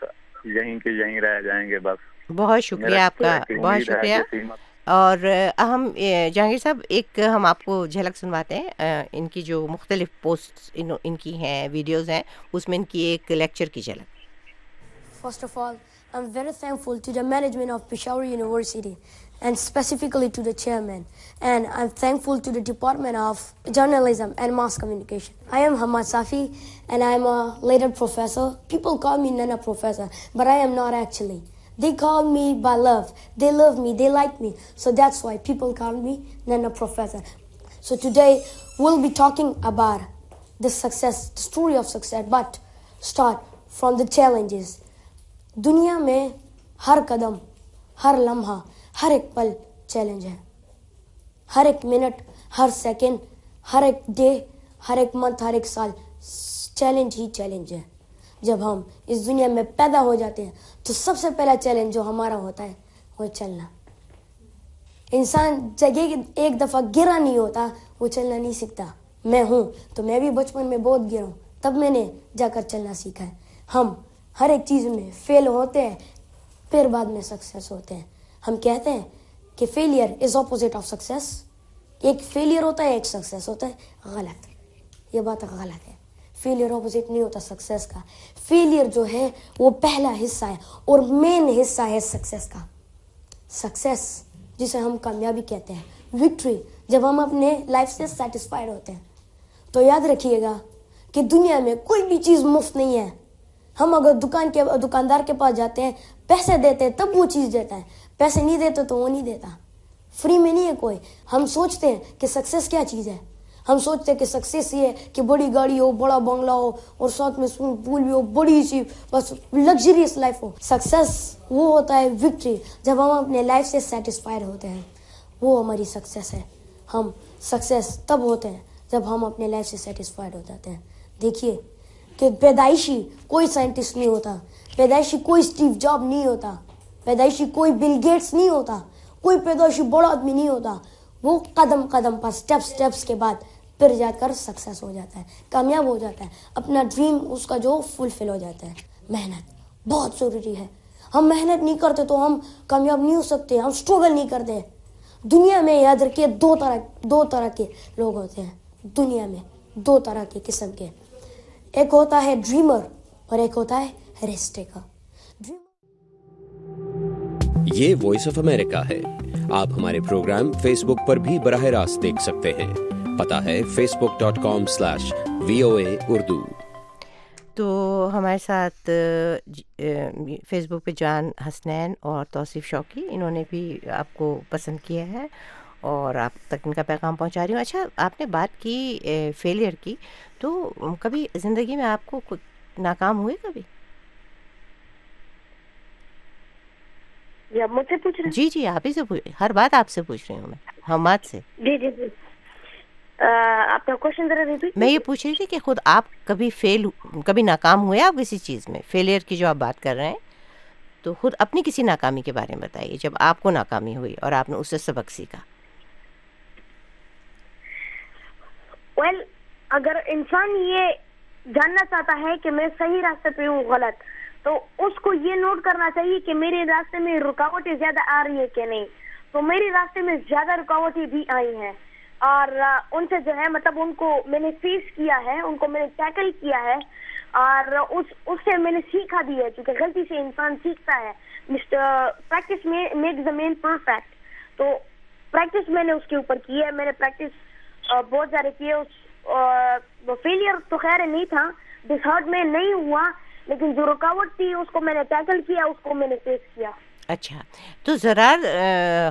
یہیں کے یہیں رہ جائیں گے بس۔ بہت شکریہ آپ کا بہت شکریہ۔ اور ہم جہانگیر صاحب ایک ہم آپ کو جھلک سنواتے ہیں۔ ان کی جو مختلف پوسٹ ان کی ہیں ویڈیوز ہیں اس میں ان کی ایک لیکچر کی جھلک۔ And specifically to the chairman and I am thankful to the department of journalism and mass communication I am Hammad Safi and I am a later professor people call me nine a professor but I am not actually they call me by love they love me they like me so that's why people call me nine a professor so today we'll be talking about the success story of success but start from the challenges دنیا میں ہر قدم ہر لمحہ ہر ایک پل challenge ہے۔ ہر ایک minute ہر سیکنڈ ہر ایک ڈے ہر ایک منتھ ہر ایک سال چیلنج ہی چیلنج ہے۔ جب ہم اس دنیا میں پیدا ہو جاتے ہیں، تو سب سے پہلا چیلنج جو ہمارا ہوتا ہے، وہ چلنا۔ انسان جگہ ایک دفعہ گرا نہیں ہوتا، وہ چلنا نہیں سیکھتا۔ میں ہوں، تو میں بھی بچپن میں بہت گرا ہوں۔ تب میں نے جا کر چلنا سیکھا ہے۔ ہم ہر ایک چیز میں فیل ہوتے ہیں، پھر بعد میں سکسیس ہوتے ہیں۔ ہم کہتے ہیں کہ failure is opposite of success ایک فیلئر ہوتا ہے، ایک سکسیس ہوتا ہے۔ غلط۔ یہ بات غلط ہے۔ فیلئر اپوزٹ نہیں ہوتا سکسیس کا۔ فیلئر جو ہے، وہ پہلا حصہ ہے اور مین حصہ ہے سکسیس کا۔ سکسیس جسے ہم کامیابی کہتے ہیں۔ وکٹری جب ہم اپنے لائف سے سیٹسفائڈ ہوتے ہیں۔ تو یاد رکھیے گا کہ دنیا میں کوئی بھی چیز مفت نہیں ہے۔ ہم اگر دکان کے، دکاندار کے پاس جاتے ہیں، پیسے دیتے ہیں، تب وہ چیز دیتا ہے پیسے نہیں دیتے تو وہ نہیں دیتا۔ فری میں نہیں ہے کوئی۔ ہم سوچتے ہیں کہ سکسیس کیا چیز ہے۔ ہم سوچتے ہیں کہ سکسیس یہ ہے کہ بڑی گاڑی ہو، بڑا بنگلہ ہو، اور ساتھ میں سوئمنگ پول بھی ہو، بڑی سی بس لگژریس لائف ہو۔ سکسیس وہ ہوتا ہے وکٹری جب ہم اپنے لائف سے سیٹسفائڈ ہوتے ہیں۔ وہ ہماری سکسیس ہے۔ ہم سکسیس تب ہوتے ہیں جب ہم اپنے لائف سے سیٹسفائڈ ہو جاتے ہیں۔ دیکھیے کہ پیدائشی کوئی سائنٹسٹ نہیں ہوتا۔ پیدائشی کوئی اسٹیو جاب نہیں ہوتا۔ پیدائشی کوئی بل گیٹس نہیں ہوتا، کوئی پیدائشی بڑا آدمی نہیں ہوتا، وہ قدم قدم پر سٹیپ سٹیپس کے بعد پھر جا کر سکسیس ہو جاتا ہے، کامیاب ہو جاتا ہے، اپنا ڈریم اس کا جو فلفل ہو جاتا ہے۔ محنت بہت ضروری ہے۔ ہم محنت نہیں کرتے تو ہم کامیاب نہیں ہو سکتے، ہم اسٹرگل نہیں کرتے۔ دنیا میں یاد رکھیے دو طرح دو طرح کے لوگ ہوتے ہیں۔ دنیا میں دو طرح کے قسم کے۔ ایک ہوتا ہے ڈریمر اور ایک ہوتا ہے ریسٹیکر یہ وائس آف امریکہ ہے۔ آپ ہمارے پروگرام فیس بک پر بھی براہ راست دیکھ سکتے ہیں۔ پتا ہے Facebook dot com slash V O A Urdu تو ہمارے ساتھ فیس بک پہ جان حسنین اور توصیف شوقی، انہوں نے بھی آپ کو پسند کیا ہے اور آپ تک ان کا پیغام پہنچا رہی ہوں۔ اچھا آپ نے بات کی فیلئر کی۔ تو کبھی زندگی میں آپ کو ناکام ہوئے کبھی؟ جی مجھ سے پوچھ رہے جی جی آپ ہی سے ہر بات آپ سے پوچھ رہی ہوں میں ہم آج سے۔ جی جی جی۔ آپ کا کوشچن ذرا میں یہ پوچھ رہی تھی کہ خود آپ کبھی فیل کبھی ناکام ہوئے آپ کسی چیز میں؟ فیلئر کی جو آپ بات کر رہے ہیں۔ تو خود اپنی کسی ناکامی کے بارے میں بتائیے جب آپ کو ناکامی ہوئی اور آپ نے اس سے سبق سیکھا۔ ویل اگر انسان یہ جاننا چاہتا ہے کہ میں صحیح راستے پہ ہوں غلط تو اس کو یہ نوٹ کرنا چاہیے کہ میرے راستے میں رکاوٹیں زیادہ آ رہی ہیں کہ نہیں۔ تو میرے راستے میں زیادہ رکاوٹیں بھی آئی ہیں۔ اور ان سے جو ہے مطلب ان کو میں نے فیس کیا ہے، ان کو میں نے ٹیکل کیا ہے۔ اور اس اس سے میں نے سیکھا بھی ہے، کیونکہ غلطی سے انسان سیکھتا ہے۔ Practice make the man perfect تو پریکٹس میں نے اس کے اوپر کی ہے۔ میں نے پریکٹس بہت زیادہ کی ہے اس فیلئر تو خیر نہیں تھا۔ ڈس ہارٹ میں نہیں ہوا۔ لیکن جو رکاوٹ تھی، اس کو میں نے ٹیکل کیا، اس کو میں نے فیس کیا۔ اچھا۔ تو زرار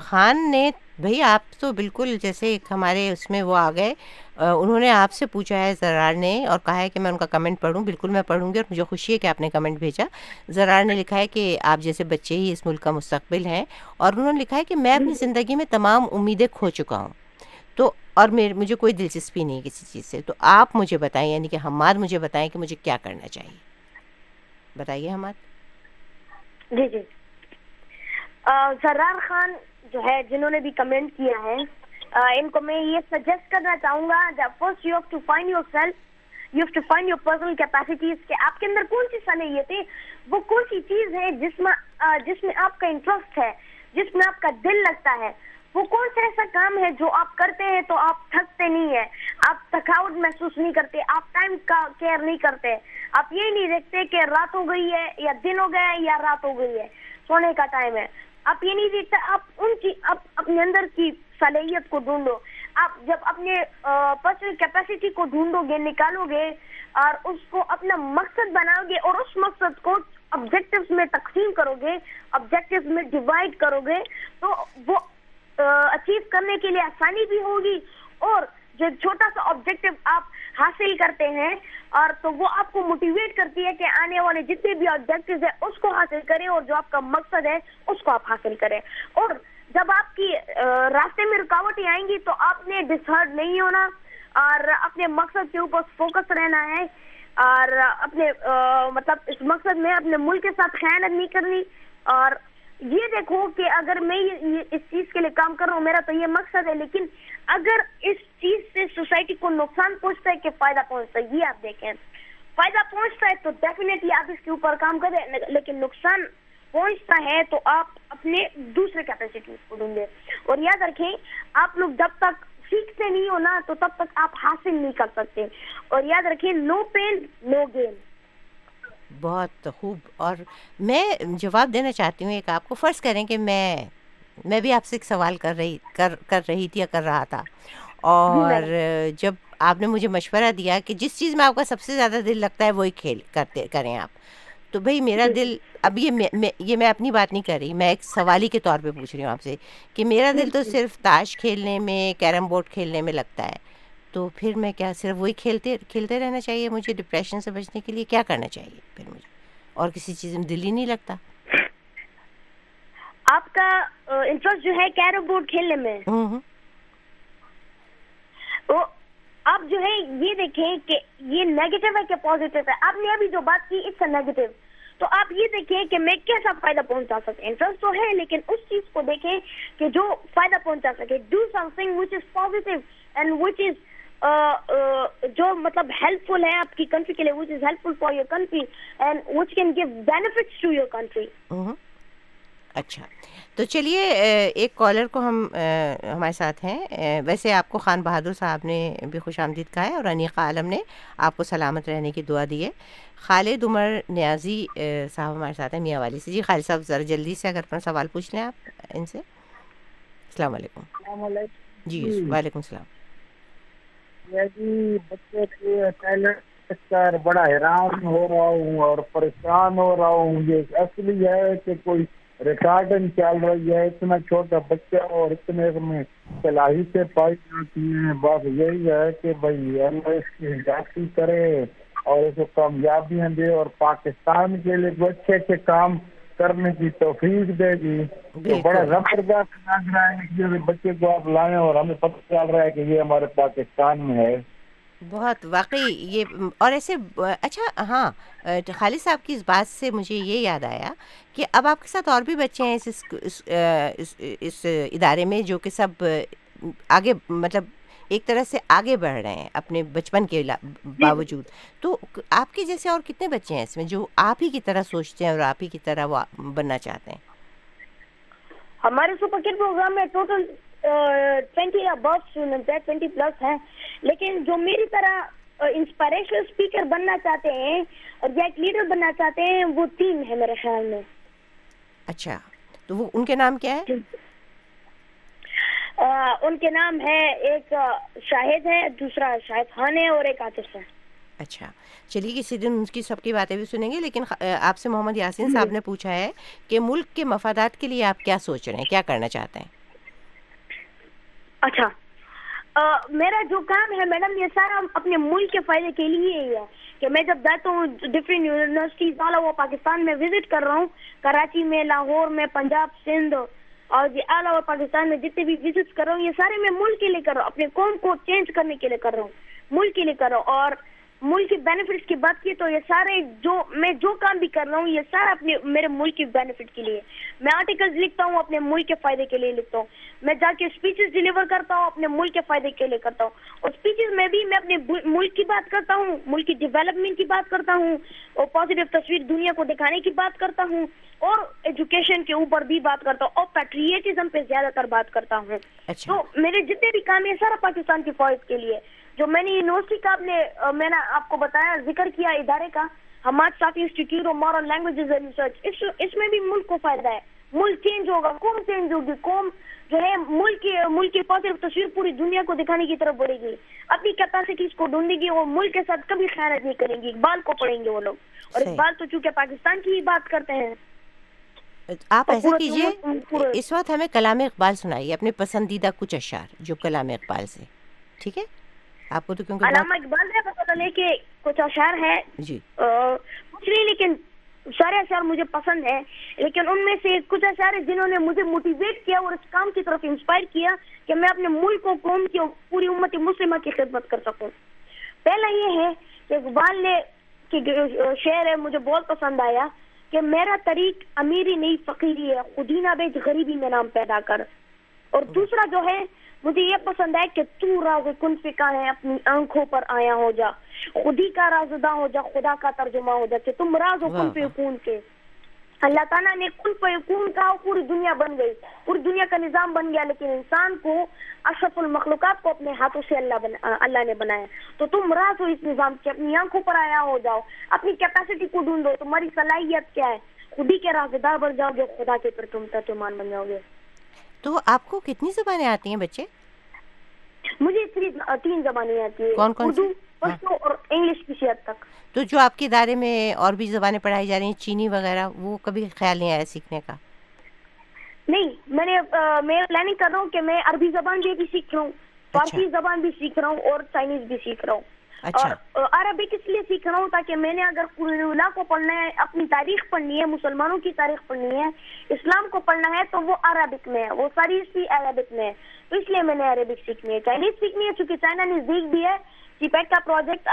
خان نے بھئی آپ تو بالکل جیسے ایک ہمارے اس میں وہ آ گئے۔ انہوں نے آپ سے پوچھا ہے زرار نے اور کہا ہے کہ میں ان کا کمنٹ پڑھوں۔ بالکل میں پڑھوں گی اور مجھے خوشی ہے کہ آپ نے کمنٹ بھیجا۔ زرار نے لکھا ہے کہ آپ جیسے بچے ہی اس ملک کا مستقبل ہیں۔ اور انہوں نے لکھا ہے کہ میں اپنی زندگی میں تمام امیدیں کھو چکا ہوں۔ تو، اور میرے، مجھے کوئی دلچسپی نہیں کسی چیز سے۔ تو آپ مجھے بتائیں یعنی کہ ہمار مجھے بتائیں کہ مجھے کیا کرنا چاہیے۔ بتائیے ہمارے جی جی۔ سرار خان جو ہے، جنہوں نے بھی کمنٹ کیا ہے ان کو میں یہ سجیسٹ کرنا چاہوں گا first you have to find yourself you have to find your personal capacities کہ آپ کے اندر کون سی صلاحیت تھے وہ کون سی چیز ہے جس میں جس میں آپ کا انٹرسٹ ہے، جس میں آپ کا دل لگتا ہے۔ وہ کون سا ایسا کام ہے جو آپ کرتے ہیں تو آپ تھکتے نہیں ہیں؟ آپ تھکاوٹ محسوس نہیں کرتے، آپ ٹائم کا کیئر نہیں کرتے۔ آپ یہ نہیں دیکھتے کہ رات ہو گئی ہے یا دن ہو گیا ہے یا رات ہو گئی ہے۔ سونے کا ٹائم ہے۔ آپ یہ نہیں دیکھتے، آپ ان کی، آپ اپنے اندر کی صلاحیت کو ڈھونڈو۔ آپ جب اپنے پرسنل کیپیسٹی کو ڈھونڈو گے نکالو گے اور اس کو اپنا مقصد بناؤ گے اور اس مقصد کو آبجیکٹو میں تقسیم کرو گے آبجیکٹو میں ڈیوائڈ کرو گے تو وہ اچیو کرنے کے لیے آسانی بھی ہوگی اور جو چھوٹا سا آبجیکٹو آپ حاصل کرتے ہیں، اور تو وہ آپ کو موٹیویٹ کرتی ہے کہ آنے والے جتنے بھی آبجیکٹو ہیں، اس کو حاصل کریں اور جو آپ کا مقصد ہے، اس کو آپ حاصل کریں۔ اور جب آپ کی راستے میں رکاوٹیں آئیں گی تو آپ نے ڈسہرڈ نہیں ہونا، اور اپنے مقصد کے اوپر فوکس رہنا ہے، اور اپنے مطلب اس مقصد میں اپنے ملک کے ساتھ خیانت نہیں کرنی، اور یہ دیکھو کہ اگر میں اس چیز کے لیے کام کر رہا ہوں، میرا تو یہ مقصد ہے، لیکن اگر اس چیز سے سوسائٹی کو نقصان پہنچتا ہے کہ فائدہ پہنچتا ہے، یہ آپ دیکھیں۔ فائدہ پہنچتا ہے تو ڈیفینیٹلی آپ اس کے اوپر کام کریں، لیکن نقصان پہنچتا ہے تو آپ اپنے دوسرے کیپیسٹی کو ڈھونڈیں۔ اور یاد رکھیں، آپ لوگ جب تک سیکھتے نہیں ہو نا، تو تب تک آپ حاصل نہیں کر سکتے۔ اور یاد رکھیں نو پین نو گیم بہت خوب۔ اور میں جواب دینا چاہتی ہوں ایک آپ کو فرض کریں کہ میں میں بھی آپ سے ایک سوال کر رہی کر کر رہی تھی یا کر رہا تھا۔ اور جب آپ نے مجھے مشورہ دیا کہ جس چیز میں آپ کا سب سے زیادہ دل لگتا ہے وہی کھیل کرتے کریں آپ۔ تو بھائی میرا دل اب یہ یہ میں اپنی بات نہیں کر رہی میں ایک سوالی کے طور پہ پوچھ رہی ہوں آپ سے کہ میرا دل تو صرف تاش کھیلنے میں کیرم بورڈ کھیلنے میں لگتا ہے۔ تو پھر میں کیا صرف وہی کھیلتے کھیلتے رہنا چاہیے مجھے ڈپریشن سے بچنے کے لیے کیا کرنا چاہیے پھر مجھے؟ اور کسی چیز میں دل ہی نہیں لگتا۔ آپ کا انٹرسٹ جو ہے کیرم بورڈ کھیلنے میں۔ آپ جو ہے یہ دیکھیں کہ یہ نیگیٹو ہے کہ پازیٹیو ہے۔ آپ نے ابھی جو بات کی اٹس نیگیٹو تو آپ یہ دیکھیں کہ میں کیسا فائدہ پہنچا سکتے انٹرسٹ تو ہے لیکن اس چیز کو دیکھیں کہ جو فائدہ پہنچا سکے۔ Do something which is positive and which is جو مطلب ہیلپ فل ہے آپ کی کنٹری کے لیے which is helpful for your country and which can give benefits to your country اچھا۔ تو چلیے ایک کالر کو ہم ہمارے ساتھ ہیں۔ ویسے آپ کو خان بہادر صاحب نے بھی خوش آمدید کہا ہے اور انیقہ عالم نے آپ کو سلامت رہنے کی دعا دی ہے۔ خالد عمر نیازی صاحب ہمارے ساتھ ہیں میاں والی سے۔ جی خالد صاحب ذرا جلدی سے اگر اپنا سوال پوچھ لیں آپ ان سے۔ السلام علیکم۔ جی۔ وعلیکم السلام۔ جی بچے کے ٹیلنٹ کر بڑا حیران ہو رہا ہوں اور پریشان ہو رہا ہوں۔ یہ اصلی ہے کہ کوئی ریکارڈنگ چل رہی ہے، اتنا چھوٹا بچہ اور اتنے میں صلاحیتیں پائی جاتی ہیں۔ بس یہی ہے کہ بھائی اللہ اس کی حفاظتی کرے اور اس کو کامیابیاں دے اور پاکستان کے لیے اچھے اچھے کام کرنے کی توفیق دے گی۔ تو بڑا زبردست لگ رہا ہے کہ بچے کو آپ لائیں اور ہمیں پتہ چل رہا ہے کہ یہ ہمارے پاکستان میں ہے۔ بہت واقعی یہ اور ایسے اچھا ہاں خالد صاحب کی اس بات سے مجھے یہ یاد آیا کہ اب آپ کے ساتھ اور بھی بچے ہیں اس اس ادارے میں جو کہ سب آگے مطلب ایک طرح سے آگے بڑھ رہے ہیں اپنے بچپن کے باوجود۔ تو آپ کے جیسے اور کتنے بچے ہیں اس میں جو آپ ہی کی طرح سوچتے ہیں اور آپ ہی کی طرح وہ بننا چاہتے ہیں؟ ہمارے سپر کٹ پروگرام میں ٹوٹل ٹوینٹی ابو اسٹوڈنٹ ہے ٹوینٹی پلس ہیں۔ لیکن جو میری طرح انسپائریشنل اسپیکر بننا چاہتے ہیں اور یا ایک لیڈر بننا چاہتے ہیں وہ تین ہے میرے خیال میں۔ اچھا تو وہ ان کے نام کیا ہے؟ ان کے نام ہے ایک شاہد ہے دوسرا شاہد خان ہے اور ایک آتف ہے اچھا۔ چلیے کسی دن ان کی سب کی باتیں بھی سنیں گے لیکن آپ سے محمد یاسین صاحب نے پوچھا ہے کہ ملک کے مفادات کے لیے آپ کیا سوچ رہے ہیں کیا کرنا چاہتے ہیں؟ اچھا۔ میرا جو کام ہے میڈم یہ سارا اپنے ملک کے فائدے کے لیے ہی ہے کہ میں جب جاتا ہوں ڈفرینٹ یونیورسٹیز والا وہ پاکستان میں وزٹ کر رہا ہوں کراچی میں لاہور میں پنجاب سندھ اور یہ آل اوور پاکستان میں جتنے بھی وزٹ کر رہا ہوں، یہ سارے میں ملک کے لیے کر رہا ہوں۔ اپنے قوم کو چینج کرنے کے لیے کر رہا ہوں۔ ملک کے لیے کر رہا ہوں۔ اور ملک کے بینیفٹس کی بات کی تو یہ سارے جو میں جو کام بھی کر رہا ہوں، یہ سارا اپنے میرے ملک کے بینیفٹ کے لیے۔ میں آرٹیکلز لکھتا ہوں، اپنے ملک کے فائدے کے لیے لکھتا ہوں۔ میں جا کے اسپیچز ڈلیور کرتا ہوں، اپنے ملک کے فائدے کے لیے کرتا ہوں۔ اور اسپیچز میں بھی میں اپنے ملک کی بات کرتا ہوں، ملک کی ڈیولپمنٹ کی بات کرتا ہوں۔ اور پازیٹیو تصویر دنیا کو دکھانے کی بات کرتا ہوں۔ اور ایجوکیشن کے اوپر بھی بات کرتا ہوں اور پیٹریٹزم پہ زیادہ تر بات کرتا ہوں اچھا۔ تو میرے جتنے بھی کام ہیں سارا پاکستان کے فوج کے لیے۔ جو میں نے یونیورسٹی کا آپ نے میں نے آپ کو بتایا ذکر کیا ادارے کا Hammad Safi institute of moral languages and research اس میں بھی ملک کو فائدہ ہے۔ ملک چینج ہوگا قوم چینج ہوگی؟ قوم جو ہے ملک کی ملک کی پازیٹو تصویر پوری دنیا کو دکھانے کی طرف بڑھے گی۔ اپنی کیپیسٹیز کو ڈھونڈے گی وہ ملک کے ساتھ کبھی خیانت نہیں کریں گی۔ اقبال کو پڑھیں گے وہ لوگ۔ اور اقبال تو چونکہ پاکستان کی ہی بات کرتے ہیں۔ آپ ایسا کیجیے اس وقت ہمیں کلام اقبال سنائیے اپنے پسندیدہ کچھ اشعار جو کلام اقبال سے۔ ٹھیک ہے؟ آپ کو تو کیونکہ علامہ اقبال ہے پتہ چلے کہ کچھ اشعار ہے جی۔ کچھ نہیں لیکن سارے اشعار مجھے پسند ہیں۔ لیکن ان میں سے کچھ اشعار ہیں جنہوں نے مجھے موٹیویٹ کیا اور اس کام کی طرف انسپائر کیا کہ میں اپنے ملک کو قوم کی پوری امت مسلمہ کی خدمت کر سکوں۔ پہلا یہ ہے کہ اقبال نے شعر ہے مجھے بہت پسند آیا۔ کہ میرا طریق امیری نہیں فقیری ہے۔ خودی نہ بیچ غریبی میں نام پیدا کر۔ اور دوسرا جو ہے مجھے یہ پسند ہے کہ تو راز کن فکا ہے اپنی آنکھوں پر آیا ہو جا۔ خودی کا رازدہ ہو جا خدا کا ترجمہ ہو جا کہ تم راز کن فکون کے۔ اللہ تعالیٰ نے کن فیکون کہا پوری دنیا بن گئی پوری دنیا کا نظام بن گیا لیکن انسان کو اشرف المخلوقات کو اپنے ہاتھوں سے اللہ اللہ نے بنایا تو تم راز ہو اس نظام کے اپنی آنکھوں پر آیا ہو جاؤ اپنی کیپیسٹی کو ڈھونڈو تمہاری صلاحیت کیا ہے خودی کے رازدار بن جاؤ گے خدا کے پر تم ترجمان بن جاؤ گے تو آپ کو کتنی زبانیں آتی ہیں بچے مجھے تین زبانیں آتی ہیں کون کون اردو پشتو اور انگلش کسی حد تک۔ تو جو آپ کے ادارے میں اور بھی زبانیں پڑھائی جا رہی ہیں چینی وغیرہ وہ کبھی خیال نہیں آیا سیکھنے کا؟ نہیں میں نے میں پلاننگ کر رہا ہوں کہ میں عربی زبان بھی سیکھ رہا ہوں فارسی زبان بھی سیکھ رہا ہوں اور چائنیز بھی سیکھ رہا ہوں۔ اور عربک اس لیے سیکھ رہا ہوں تاکہ میں نے اگر اللہ کو پڑھنا ہے اپنی تاریخ پڑھنی ہے مسلمانوں کی تاریخ پڑھنی ہے اسلام کو پڑھنا ہے تو وہ عربک میں ہے وہ ساری ہسٹری عربک میں ہے۔ تو اس لیے میں نے عربک سیکھنی ہے چائنیز سیکھنی ہے چونکہ چائنا نزدیک بھی ہے۔ سی پیٹ کا پروجیکٹ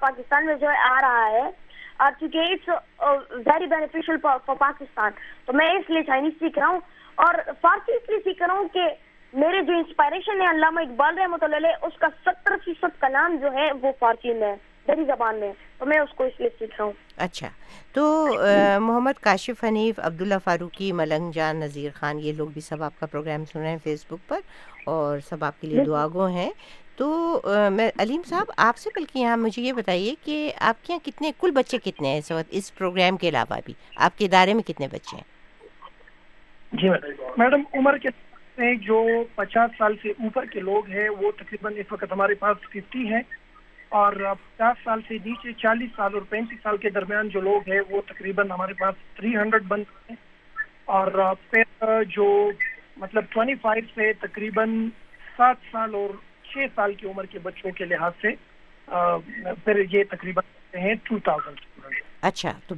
پاکستان میں جو ہے آ رہا ہے۔ اور چونکہ it's very beneficial for Pakistan. تو میں اس لیے چائنیز سیکھ رہا ہوں۔ اور فارسی اس لیے سیکھ رہا ہوں کہ میرے جو انسپائریشن ہے علامہ اقبال رحمۃ اللہ اس کا ستر فیصد کلام جو ہے وہ فارسی میں دری زبان میں۔ تو میں اس کو اس لیے سیکھ رہا ہوں۔ اچھا۔ تو محمد کاشف حنیف عبداللہ فاروقی ملنگ جان نذیر خان یہ لوگ بھی سب آپ کا پروگرام سن رہے ہیں فیس بک پر اور سب آپ کے لیے دعا گو ہیں۔ تو میں، علیم صاحب، آپ سے بلکہ یہاں مجھے یہ بتائیے کہ آپ کے یہاں کتنے، کل بچے کتنے ہیں اس وقت، اس پروگرام کے علاوہ بھی؟ آپ کے ادارے میں کتنے بچے ہیں؟ جی میڈم، عمر کے جو پچاس سال سے اوپر کے لوگ ہیں، وہ تقریباً اس وقت ہمارے پاس ففٹی ہیں اور پچاس سال سے نیچے چالیس سال اور پینتیس سال کے درمیان جو لوگ ہیں، وہ تقریباً ہمارے پاس تھری ہنڈریڈ بنتے ہیں اور پھر جو مطلب ٹوینٹی فائیو سے تقریباً سات سال اور چھ سال کی عمر کے بچوں کے لحاظ سے پھر یہ تقریباً ہیں ٹو تھاؤزینڈ اچھا تو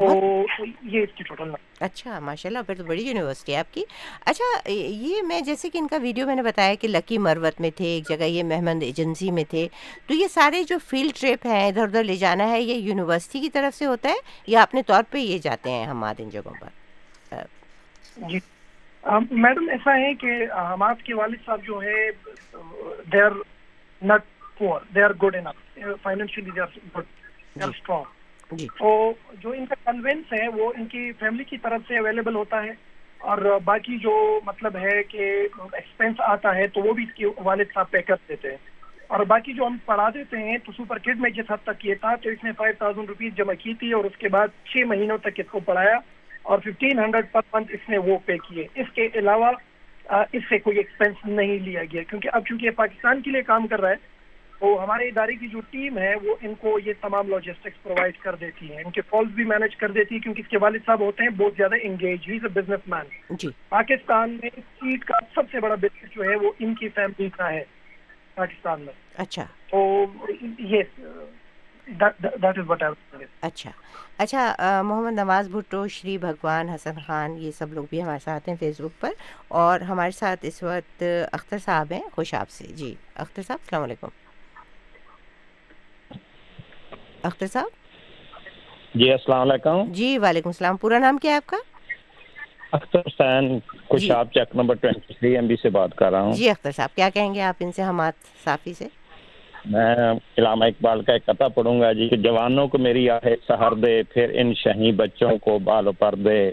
یہ اس کی ٹوٹل اچھا ماشاء اللہ پھر تو بڑی یونیورسٹی ہے آپ کی۔ اچھا یہ میں جیسے کہ ان کا ویڈیو میں نے بتایا کہ لکی مروت میں تھے ایک جگہ یہ محمد ایجنسی میں تھے۔ تو یہ سارے جو فیلڈ ٹرپ ہیں ادھر ادھر لے جانا ہے یہ یونیورسٹی کی طرف سے ہوتا ہے یا اپنے طور پہ یہ جاتے ہیں ہماد ان جگہوں پر؟ جی۔ میڈم ایسا ہے کہ حماد کے والد صاحب جو ہے they not poor they are good enough financially they are good they are strong تو جو ان کا کنوینس ہے وہ ان کی فیملی کی طرف سے اویلیبل ہوتا ہے اور باقی جو مطلب ہے کہ ایکسپینس آتا ہے تو وہ بھی اس کے والد صاحب پے کر دیتے ہیں اور باقی جو ہم پڑھا دیتے ہیں تو سپر کٹ میں جس حد تک یہ تھا تو اس نے فائیو تھاؤزینڈ روپیز جمع کی تھی اور اس کے بعد چھ مہینوں تک اس کو پڑھایا اور ففٹین ہنڈریڈ پر منتھ اس نے وہ پے کیے اس کے علاوہ اس سے کوئی ایکسپینس نہیں لیا گیا۔ کیونکہ اب چونکہ یہ پاکستان کے لیے کام کر رہا ہے تو ہمارے ادارے کی جو ٹیم ہے وہ ان کو یہ تمام لاجسٹکس پرووائڈ کر دیتی ہے ان کے کالس بھی مینج کر دیتی ہے کیونکہ اس کے والد صاحب ہوتے ہیں بہت زیادہ انگیج ہی بزنس مین پاکستان میں سیٹ کا سب سے بڑا بزنس جو ہے وہ ان کی فیملی کا ہے پاکستان میں۔ اچھا۔ تو یہ اچھا. اچھا محمد نواز بھٹو شری بھگوان حسن خان یہ سب لوگ بھی ہمارے ساتھ ہیں فیس بک پر اور ہمارے ساتھ اس وقت اختر صاحب ہیں خوش آپ سے جی اختر صاحب السلام علیکم. اختر صاحب؟ جی السلام علیکم. جی وعلیکم السلام. پورا نام کیا ہے آپ کا؟ اختر حسین کچھ آپ check number twenty three M B سے بات کر رہا ہوں. جی اختر صاحب کیا کہیں گے آپ ان سے حماد صافی سے؟ میں علامہ اقبال کا ایک قطع پڑھوں گا جی کہ جوانوں کو میری آہ سہر دے پھر ان شہی بچوں کو بال پر دے۔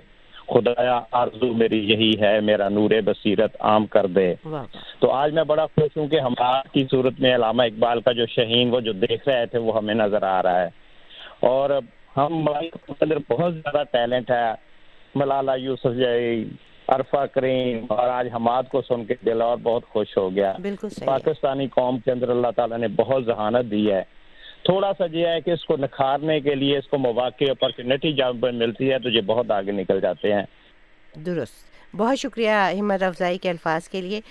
خدایا آرزو میری یہی ہے میرا نور بصیرت عام کر دے۔ تو آج میں بڑا خوش ہوں کہ ہمارا کی صورت میں علامہ اقبال کا جو شہین وہ جو دیکھ رہے تھے وہ ہمیں نظر آ رہا ہے۔ اور ہم بہت زیادہ ٹیلنٹ ہے۔ ملالہ یوسف جی عرفہ کریم اور آج حماد کو سن کے دل اور بہت خوش ہو گیا۔ پاکستانی قوم کے اندر اللہ تعالیٰ نے بہت ذہانت دی ہے۔ تھوڑا سا یہ ہے کہ اس کو نکھارنے کے لیے اس کو مواقع اپرچونیٹی جب ملتی ہے تو یہ بہت آگے نکل جاتے ہیں۔ درست۔ بہت شکریہ ہمت افزائی کے الفاظ کے لیے۔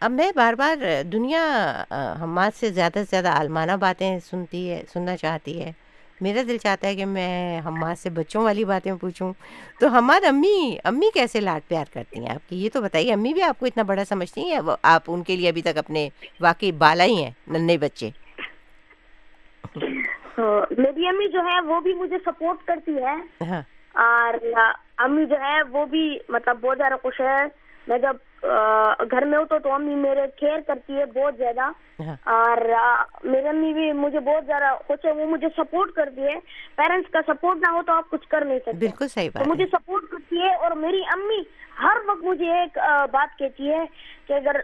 اب میں بار بار دنیا حماد سے زیادہ سے زیادہ عالمانہ باتیں سنتی ہے سننا چاہتی ہے۔ میرا دل چاہتا ہے کہ میں حماد سے بچوں والی باتیں پوچھوں۔ تو حماد امی امی کیسے لاڈ پیار کرتی ہیں آپ کی؟ یہ تو بتائیے امی بھی آپ کو اتنا بڑا سمجھتی ہیں آپ ان کے لیے ابھی تک اپنے واقعی بالا ہی ہیں ننے بچے؟ میری امی جو ہے وہ بھی مجھے سپورٹ کرتی ہے ہاں۔ اور امی جو ہے وہ بھی مطلب بہت زیادہ خوش ہے میں جب گھر میں ہوں تو امی میرے کیئر کرتی ہے بہت زیادہ۔ ہاں۔ اور میری امی بھی مجھے بہت زیادہ خوش ہے وہ مجھے سپورٹ کرتی ہے۔ پیرنٹس کا سپورٹ نہ ہو تو آپ کچھ کر نہیں سکتے۔ بالکل صحیح بات مجھے سپورٹ کرتی ہے اور میری امی ہر وقت مجھے ایک بات کہتی ہے کہ اگر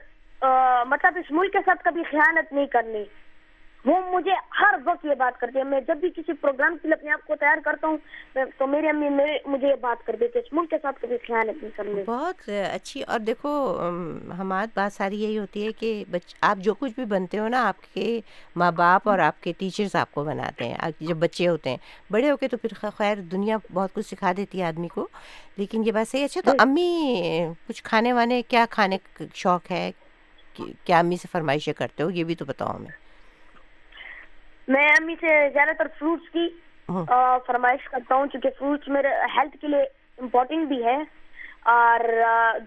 مطلب اس ملک کے ساتھ کبھی خیانت نہیں کرنی۔ وہ مجھے ہر وقت یہ بات کرتی ہے میں جب بھی کسی پروگرام کے لیے اپنے آپ کو تیار کرتا ہوں تو میری امی مجھے یہ بات کر دیتی ہے ملک کے ساتھ کبھی خیانت نہیں کرنی بہت اچھی۔ اور دیکھو ہماری بات ساری یہی ہوتی ہے کہ آپ جو کچھ بھی بنتے ہو نا آپ کے ماں باپ اور آپ کے ٹیچرز آپ کو بناتے ہیں۔ جب بچے ہوتے ہیں بڑے ہو کے تو پھر خیر دنیا بہت کچھ سکھا دیتی ہے آدمی کو۔ لیکن یہ بات صحیح اچھا تو امی کچھ کھانے وانے کیا کھانے شوق ہے؟ کیا امی سے فرمائشیں کرتے ہو؟ یہ بھی تو بتاؤ ہمیں۔ میں امی سے زیادہ تر فروٹس کی فرمائش کرتا ہوں کیونکہ فروٹس میرے ہیلتھ کے لیے امپورٹنٹ بھی ہے اور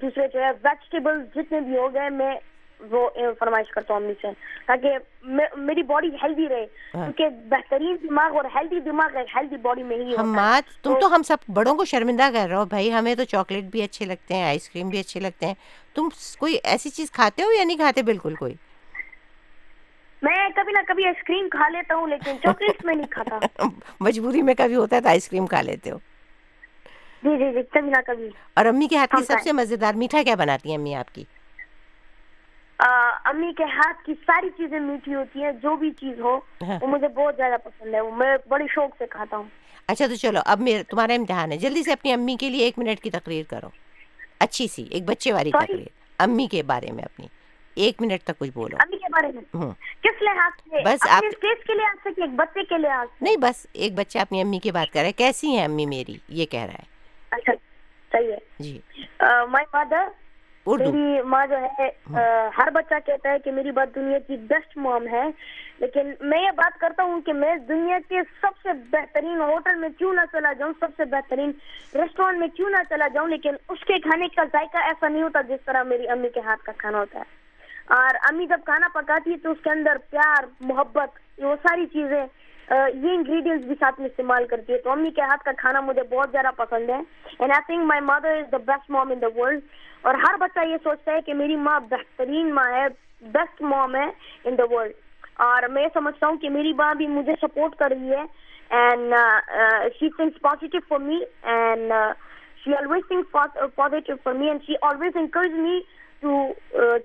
دوسرے جو ہے ویجیٹیبل جتنے بھی ہو گئے میں وہ فرمائش کرتا ہوں امی سے تاکہ میری باڈی ہیلدی رہے کیونکہ بہترین دماغ اور ہیلدی دماغ ہیلدی باڈی میں ہی تم تو ہم سب بڑوں کو شرمندہ کر رہے ہو بھائی ہمیں تو چاکلیٹ بھی اچھے لگتے ہیں آئس کریم بھی اچھے لگتے ہیں تم کوئی ایسی چیز کھاتے ہو یا نہیں کھاتے بالکل کوئی میں کبھی نہ کبھی آئس کریم کھا لیتا ہوں لیکن چاکلیٹ میں نہیں کھاتا۔ مجبوری میں کبھی ہوتا ہے تو آئس کریم کھا لیتے ہو۔ جی جی جی کبھی نہ کبھی۔ اور امی کے ہاتھ کی سب سے مزیدار میٹھا کیا بناتی ہیں امی آپ کی؟ امی کے ہاتھ کی ساری چیزیں میٹھی ہوتی ہیں جو بھی چیز ہو ہاں۔ وہ مجھے بہت زیادہ پسند ہے میں بڑی شوق سے کھاتا ہوں۔ اچھا تو چلو اب میرا تمہارا امتحان ہے۔ جلدی سے اپنی امی کے لیے ایک منٹ کی تقریر کرو۔ اچھی سی ایک بچے والی تقریر۔ امی کے بارے میں اپنی۔ ایک منٹ تک کچھ بولو۔ میں۔ کس لحاظ سے؟ بس آپ کے لحاظ سے ایک بچے کے لحاظ نہیں بس ایک بچہ اپنی امی کی بات کر رہا ہے۔ کیسی ہیں امی میری؟ یہ کہہ رہا ہے۔ اچھا صحیح ہے۔ جی۔ مائی فادر میری ماں جو ہے ہر بچہ کہتا ہے کہ میری بات دنیا کی بیسٹ مام ہے۔ لیکن میں یہ بات کرتا ہوں کہ میں دنیا کے سب سے بہترین ہوٹل میں کیوں نہ چلا جاؤں سب سے بہترین ریسٹورینٹ میں کیوں نہ چلا جاؤں لیکن اس کے کھانے کا ذائقہ ایسا نہیں ہوتا جس طرح میری امی کے ہاتھ کا کھانا ہوتا ہے۔ اور امی جب کھانا پکاتی ہے تو اس کے اندر پیار، محبت وہ ساری چیزیں یہ انگریڈینٹس بھی ساتھ میں استعمال کرتی ہے۔ تو امی کے ہاتھ کا کھانا مجھے بہت زیادہ پسند ہے۔ And I think my mother is the best mom in the world اور ہر بچہ یہ سوچتا ہے کہ میری ماں بہترین ماں ہے بیسٹ مام ہے ان دا ورلڈ اور میں سمجھتا ہوں کہ میری ماں بھی مجھے سپورٹ کر رہی ہے۔ And she thinks positive for me and she always think positive for me and she always encourage me to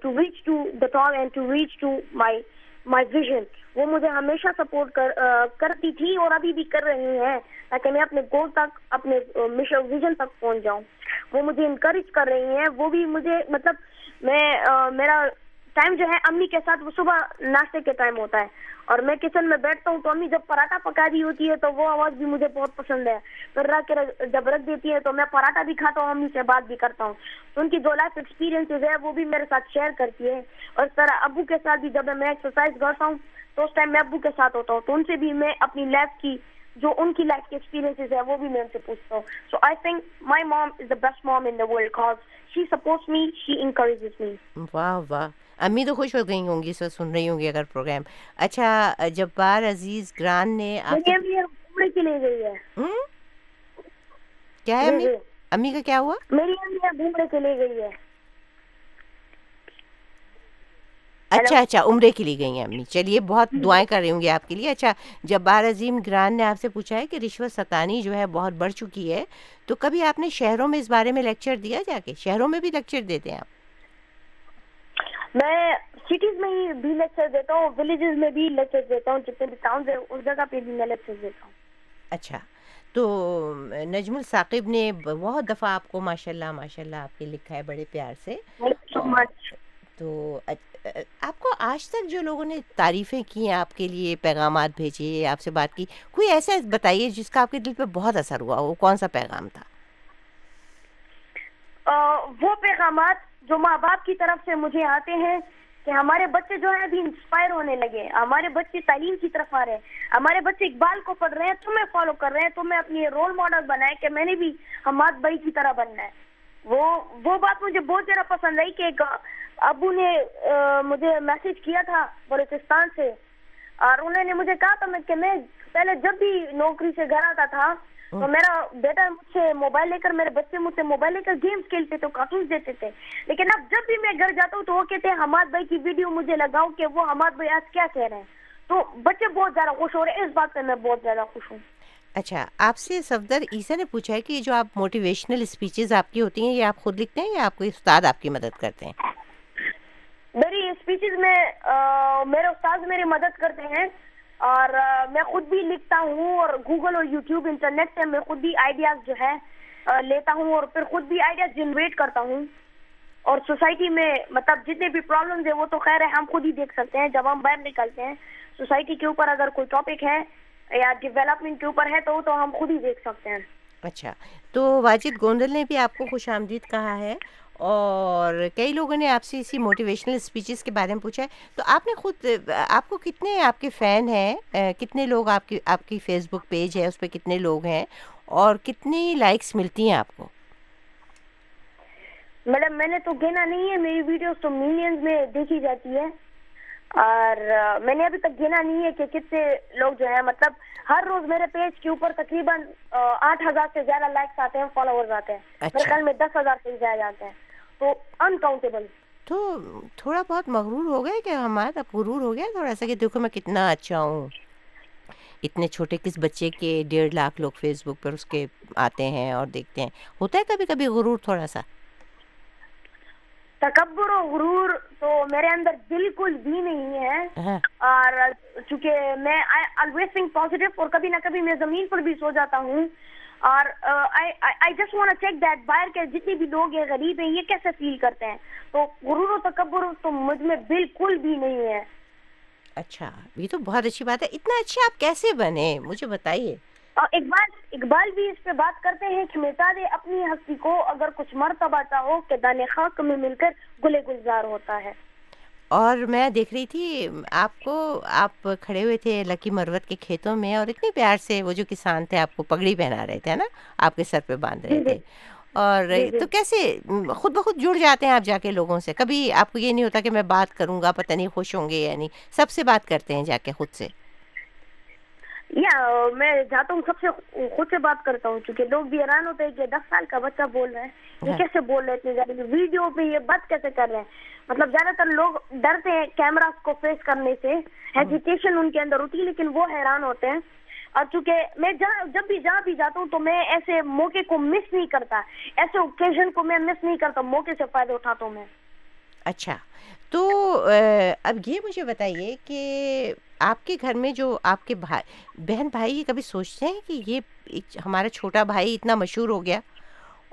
to reach to the top and to reach to my my vision وہ مجھے ہمیشہ support uh, کرتی تھی اور ابھی بھی کر رہی ہیں تاکہ میں اپنے گول تک، اپنے uh, مشن ویژن تک پہنچ جاؤں۔ وہ مجھے انکریج کر رہی ہیں، وہ بھی مجھے مطلب میں uh, میرا ٹائم جو ہے امی کے ساتھ وہ صبح ناشتے کے ٹائم ہوتا ہے۔ اور میں کچن میں بیٹھتا ہوں تو امی جب پراٹھا پکا رہی ہوتی ہے تو وہ آواز بھی مجھے بہت پسند ہے۔ پھر رکھ کے جب رکھ دیتی ہے تو میں پراٹھا بھی کھاتا ہوں، امی سے بات بھی کرتا ہوں۔ تو ان کی جو لائف ایکسپیرینس ہے وہ بھی میرے ساتھ شیئر کرتی ہے۔ اور اس طرح ابو کے ساتھ بھی جب میں ایکسرسائز کرتا ہوں تو اس ٹائم میں ابو کے ساتھ ہوتا ہوں۔ تو ان سے بھی میں اپنی لائف کی جو ان کی لائف کے ایکسپیرینس ہے وہ بھی میں ان سے پوچھتا ہوں۔ سو آئی think my mom is the best mom in the world cause she supports me she encourages me واہ واہ۔ امی تو خوش ہو گئی ہوں گی سن رہی ہوں گی اگر پروگرام اچھا جبار عزیز گران نے کے لیے گئی ہے؟ کیا ہے امی؟ جی، جی۔ امی کا کیا ہوا؟ میری امی گھومنے کے لیے گئی ہے۔ اچھا اچھا عمرے کے لیے گئی ہیں امی۔ چلیے بہت دعائیں کر رہی ہوں گی آپ کے لیے۔ اچھا جبار عظیم گران نے آپ سے پوچھا ہے کہ رشوت ستانی جو ہے بہت بڑھ چکی ہے تو کبھی آپ نے شہروں میں اس بارے میں لیکچر دیا جا کے؟ شہروں میں بھی لیکچر دیتے ہیں آپ۔ میں سٹیز میں ہی بھی لیکچر دیتا ہوں ولیجز میں بھی لیکچر دیتا ہوں جتنے بھی ٹاؤن ہے اس جگہ پہ بھی میں لیکچر دیتا ہوں۔ اچھا۔ تو نجم الثاقب نے بہت دفعہ آپ کو ماشاء اللہ ماشاء اللہ آپ کے لکھا ہے بڑے پیار سے۔ تو آپ کو آج تک جو لوگوں نے تعریفیں کی ہیں آپ کے لیے پیغامات بھیجے آپ سے بات کی کوئی ایسا بتائیے جس کا آپ کے دل پہ بہت اثر ہوا وہ کون سا پیغام تھا؟ وہ پیغامات جو ماں باپ کی طرف سے مجھے آتے ہیں کہ ہمارے بچے جو ہیں ابھی انسپائر ہونے لگے ہمارے بچے تعلیم کی طرف آ رہے ہیں، ہمارے بچے اقبال کو پڑھ رہے ہیں تمہیں فالو کر رہے ہیں تمہیں اپنی رول ماڈل بنائے کہ میں نے بھی حماد بھائی کی طرح بننا ہے۔ وہ وہ بات مجھے بہت زیادہ پسند آئی کہ ابو نے مجھے میسج کیا تھا بلوچستان سے اور انہوں نے مجھے کہا تھا کہ میں پہلے جب بھی نوکری سے گھر آتا تھا تو میرا بیٹا مجھ سے موبائل لے کر میرے بچے مجھ سے موبائل لے کر گیمز کھیلتے تھے کارٹونس دیتے تھے۔ لیکن اب جب بھی میں گھر جاتا ہوں تو وہ کہتے ہیں حماد بھائی کی ویڈیو مجھے لگاؤ کہ وہ حماد بھائی آج کیا کہہ رہے ہیں؟ تو بچے بہت زیادہ خوش ہو رہے ہیں۔ اس بات پہ میں بہت زیادہ خوش ہوں۔ اچھا آپ سے صفدر عیسیٰ نے پوچھا ہے کہ جو آپ موٹیویشنل اسپیچز آپ کی ہوتی ہیں یہ آپ خود لکھتے ہیں یا آپ کو استاد آپ کی مدد کرتے ہیں؟ میری اسپیچز میں میرے استاد میری مدد کرتے ہیں۔ اور میں خود بھی لکھتا ہوں اور گوگل اور یوٹیوب انٹرنیٹ سے میں خود بھی آئیڈیاز جو ہے لیتا ہوں اور پھر خود بھی آئیڈیاز جنریٹ کرتا ہوں۔ اور سوسائٹی میں مطلب جتنے بھی پرابلمز ہیں وہ تو خیر ہے، ہم خود ہی دیکھ سکتے ہیں۔ جب ہم باہر نکلتے ہیں سوسائٹی کے اوپر اگر کوئی ٹاپک ہے یا ڈیولپمنٹ کے اوپر ہے تو تو ہم خود ہی دیکھ سکتے ہیں۔ اچھا۔ تو واجد گوندل نے بھی آپ کو خوش آمدید کہا ہے۔ اور کئی لوگوں نے آپ سے اسی موٹیویشنل اسپیچز کے بارے میں پوچھا ہے۔ تو آپ نے خود آپ کو کتنے آپ کے فین ہیں؟ کتنے لوگ آپ کی آپ کی فیس بک پیج ہے؟ اس پہ کتنے لوگ ہیں؟ اور کتنی لائکس ملتی ہیں آپ کو؟ میڈم میں نے تو گنا نہیں ہے میری ویڈیوز تو ملینز میں دیکھی جاتی ہے اور میں نے ابھی تک گنا نہیں ہے کہ کتنے لوگ جو ہیں مطلب ہر روز میرے پیج کے اوپر تقریباً آٹھ ہزار سے زیادہ لائکس آتے ہیں فالوورز آتے ہیں۔ میرے خیال میں دس ہزار سے زیادہ آتے ہیں۔ تو انکاؤنٹیبل تو تھوڑا بہت مغرور ہو گیا کہ ہمارا غرور ہو گیا تھوڑا سا کہ دیکھو میں کتنا اچھا ہوں۔ اتنے چھوٹے کس بچے کے ڈیڑھ لاکھ لوگ فیس بک پر اس کے آتے ہیں اور دیکھتے ہیں۔ ہوتا ہے کبھی کبھی غرور تھوڑا سا۔ تکبر و غرور تو میرے اندر بالکل بھی نہیں ہے۔ اور چونکہ میں آلویز تھنک پازیٹیو اور کبھی نہ کبھی میں زمین پر بھی سو جاتا ہوں۔ اور I just want check that باہر کے جتنے بھی لوگ ہیں غریب ہیں یہ کیسے فیل کرتے ہیں؟ تو غرور و تکبر تو مجھ میں بالکل بھی نہیں ہے۔ اچھا یہ تو بہت اچھی بات ہے۔ اتنا اچھا آپ کیسے بنے؟ مجھے بتائیے۔ اقبال اقبال بھی اس پہ بات کرتے ہیں کہ مٹا دے اپنی ہستی کو اگر کچھ مرتبہ چاہو کہ دانے خاک میں مل کر گلے گلزار ہوتا ہے۔ اور میں دیکھ رہی تھی آپ کو آپ کھڑے ہوئے تھے لکی مروت کے کھیتوں میں اور اتنے پیار سے وہ جو کسان تھے آپ کو پگڑی پہنا رہے تھے نا؟ آپ کے سر پہ باندھ رہے تھے۔ اور تو کیسے خود بخود جڑ جاتے ہیں آپ جا کے لوگوں سے؟ کبھی آپ کو یہ نہیں ہوتا کہ میں بات کروں گا پتہ نہیں خوش ہوں گے یا نہیں۔ سب سے بات کرتے ہیں جا کے خود سے۔ یا میں جاتا ہوں سب سے خود سے بات کرتا ہوں چونکہ لوگ بھی حیران ہوتے ہیں کہ دس سال کا بچہ بول رہا ہے۔ یہ کیسے بول رہے اتنے زیادہ ویڈیو پہ یہ بات کیسے کر رہے ہیں؟ مطلب زیادہ تر لوگ ڈرتے ہیں کیمرا کو فیس کرنے سے۔ ہیزیٹیشن ان کے اندر ہوتی ہے لیکن وہ حیران ہوتے ہیں۔ اور چونکہ میں جب بھی جہاں بھی جاتا ہوں تو میں ایسے موقع کو مس نہیں کرتا۔ ایسے اوکیزن کو میں مس نہیں کرتا موقع سے فائدہ اٹھاتا ہوں میں۔ اچھا۔ تو اب یہ مجھے بتائیے کہ آپ کے گھر میں جو آپ کے بہن بھائی یہ کبھی سوچتے ہیں کہ یہ ہمارا چھوٹا بھائی اتنا مشہور ہو گیا؟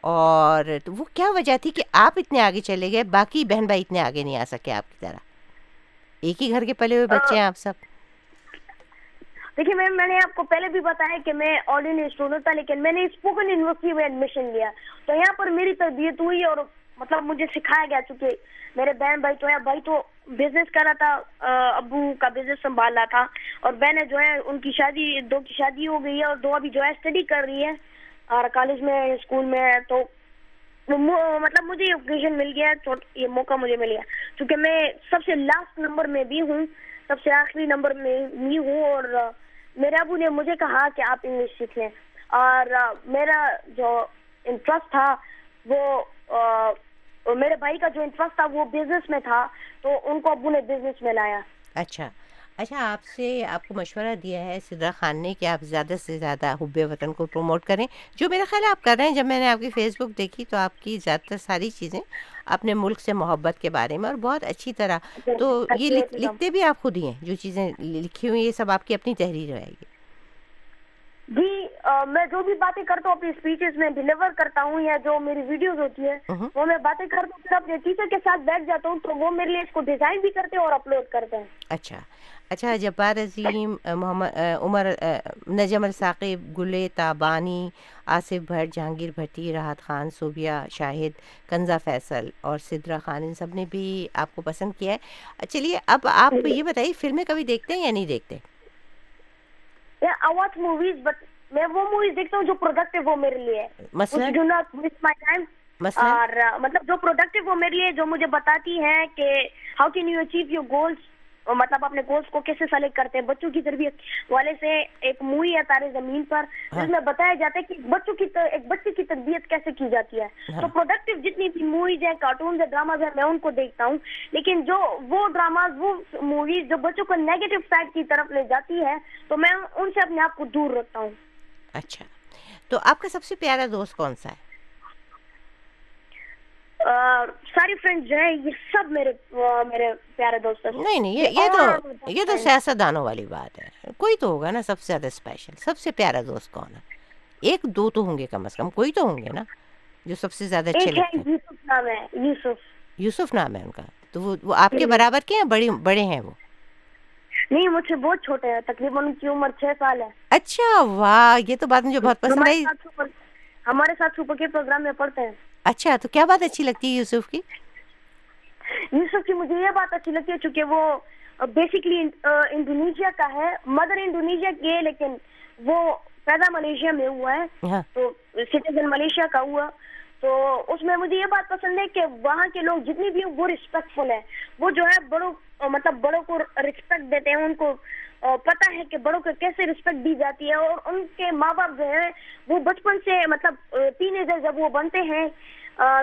اور وہ کیا وجہ تھی کہ آپ اتنے آگے چلے گئے؟ باقی بہن بھائی اتنے آگے نہیں آ سکے آپ کی طرح۔ ایک ہی گھر کے پلے ہوئے بچے ہیں آپ سب۔ دیکھیے میم، میں نے آپ کو پہلے بھی بتایا کہ میں آرڈینری اسٹوڈنٹ تھا، لیکن میں نے اسپوکن یونیورسٹی میں ایڈمیشن لیا۔ تو یہاں پر میری تربیت ہوئی اور مطلب مجھے سکھایا گیا، چونکہ میرے بہن بھائی تو ہے بھائی تو بزنس کر رہا تھا ابو کا بزنس سنبھال رہا تھا۔ اور بہنیں جو ہے ان کی شادی، دو کی شادی ہو گئی ہے اور دو ابھی جو ہے اسٹڈی کر رہی ہے اور کالج میں اسکول میں تو مطلب مجھے یہ اوکیزن مل گیا یہ موقع مجھے مل گیا چونکہ میں سب سے لاسٹ نمبر میں بھی ہوں، سب سے آخری نمبر میں بھی ہوں اور میرے ابو نے مجھے کہا کہ آپ انگلش سیکھ لیں۔ اور میرا جو انٹرسٹ تھا، وہ میرے بھائی کا جو انٹرسٹ تھا، وہ بزنس میں تھا۔ تو ان کو ابو نے بزنس میں لایا۔ اچھا۔ اچھا آپ سے آپ کو مشورہ دیا ہے سدرا خان نے کہ آپ زیادہ سے زیادہ حب وطن کو پروموٹ کریں جو میرا خیال ہے آپ کر رہے ہیں۔ جب میں نے آپ کی فیس بک دیکھی تو آپ کی زیادہ تر ساری چیزیں اپنے ملک سے محبت کے بارے میں اور بہت اچھی طرح۔ تو یہ لکھ- لکھتے بھی آپ خود ہی ہیں جو چیزیں لکھی ہوئی یہ سب آپ کی اپنی تحریر رہے گی۔ جی میں جو بھی باتیں کرتا ہوں اپنی اسپیچز میں ڈلیور کرتا ہوں یا جو میری ویڈیوز ہوتی ہے۔ وہ میں باتیں کرتا ہوں پھر اپنے ٹیچر کے ساتھ بیٹھ جاتا ہوں تو وہ میرے لیے اس کو ڈیزائن بھی کرتے ہیں اور اپلوڈ کرتے ہیں۔ اچھا۔ اچھا جبار عظیم محمد عمر نجم الثاقب گلے تابانی آصف بھٹ جہانگیر بھٹی راحت خان صوبیہ شاہد کنزا فیصل اور سدرا خان ان سب نے بھی آپ کو پسند کیا ہے۔ چلیے اب آپ یہ بتائیے فلمیں کبھی دیکھتے ہیں یا نہیں دیکھتے؟ موویز بٹ میں وہ موویز دیکھتا ہوں جو پروڈکٹیو وہ میرے لیے مثلاً؟ اور مطلب جو پروڈکٹیو وہ میرے لیے جو مجھے بتاتی ہیں کہ how can you achieve your goals مطلب اپنے گولس کو کیسے سلیکٹ کرتے ہیں؟ بچوں کی تربیت والے سے ایک مووی ہے تارے زمین پر جس میں بتایا جاتا ہے کہ بچوں کی ایک بچے کی تربیت کیسے کی جاتی ہے۔ ہاں۔ تو پروڈکٹیو جتنی بھی موویز ہیں کارٹونز ہیں ڈراماز ہیں میں ان کو دیکھتا ہوں۔ لیکن جو وہ ڈراماز وہ موویز جو بچوں کو نیگیٹو سائڈ کی طرف لے جاتی ہے تو میں ان سے اپنے آپ کو دور رکھتا ہوں۔ اچھا۔ تو آپ کا سب سے پیارا دوست کون سا ہے؟ ساری فرینڈ جو ہے یہ سب میرے میرے پیارے دوست ہیں۔ نہیں نہیں یہ تو یہ تو سیاست دانوں والی بات ہے۔ کوئی تو ہوگا نا سب سے زیادہ اسپیشل سب سے پیارا دوست کون ہے؟ ایک دو تو ہوں گے کم از کم کوئی تو ہوں گے نا جو سب سے زیادہ اچھے لگتے ہیں۔ یوسف نام ہے یوسف۔ یوسف نام ہے ان کا۔ تو وہ وہ آپ کے برابر کے ہیں بڑے بڑے ہیں وہ؟ نہیں مجھ سے بہت چھوٹے ہیں تقریباً ان کی عمر چھ سال ہے۔ اچھا واہ یہ تو بات مجھے بہت پسند آئی۔ ہمارے ساتھ کے پروگرام میں پڑھتے ہیں۔ اچھا تو کیا بات اچھی لگتی ہے یوسف کی؟ یوسف کی مجھے یہ بات اچھی لگتی ہے چونکہ وہ بیسکلی انڈونیشیا کا ہے مدر انڈونیشیا کی ہے لیکن وہ پیدا ملیشیا میں ہوا ہے ہاں۔ تو سٹیزن ملیشیا کا ہوا۔ تو اس میں مجھے یہ بات پسند ہے کہ وہاں کے لوگ جتنی بھی ہیں وہ ریسپیکٹفل ہے وہ جو ہے بڑوں مطلب بڑوں کو ریسپیکٹ دیتے ہیں ان کو پتہ ہے کہ بڑوں کو کیسے ریسپیکٹ دی جاتی ہے اور ان کے ماں باپ جو ہیں، وہ بچپن سے مطلب ٹین ایجر جب وہ بنتے ہیں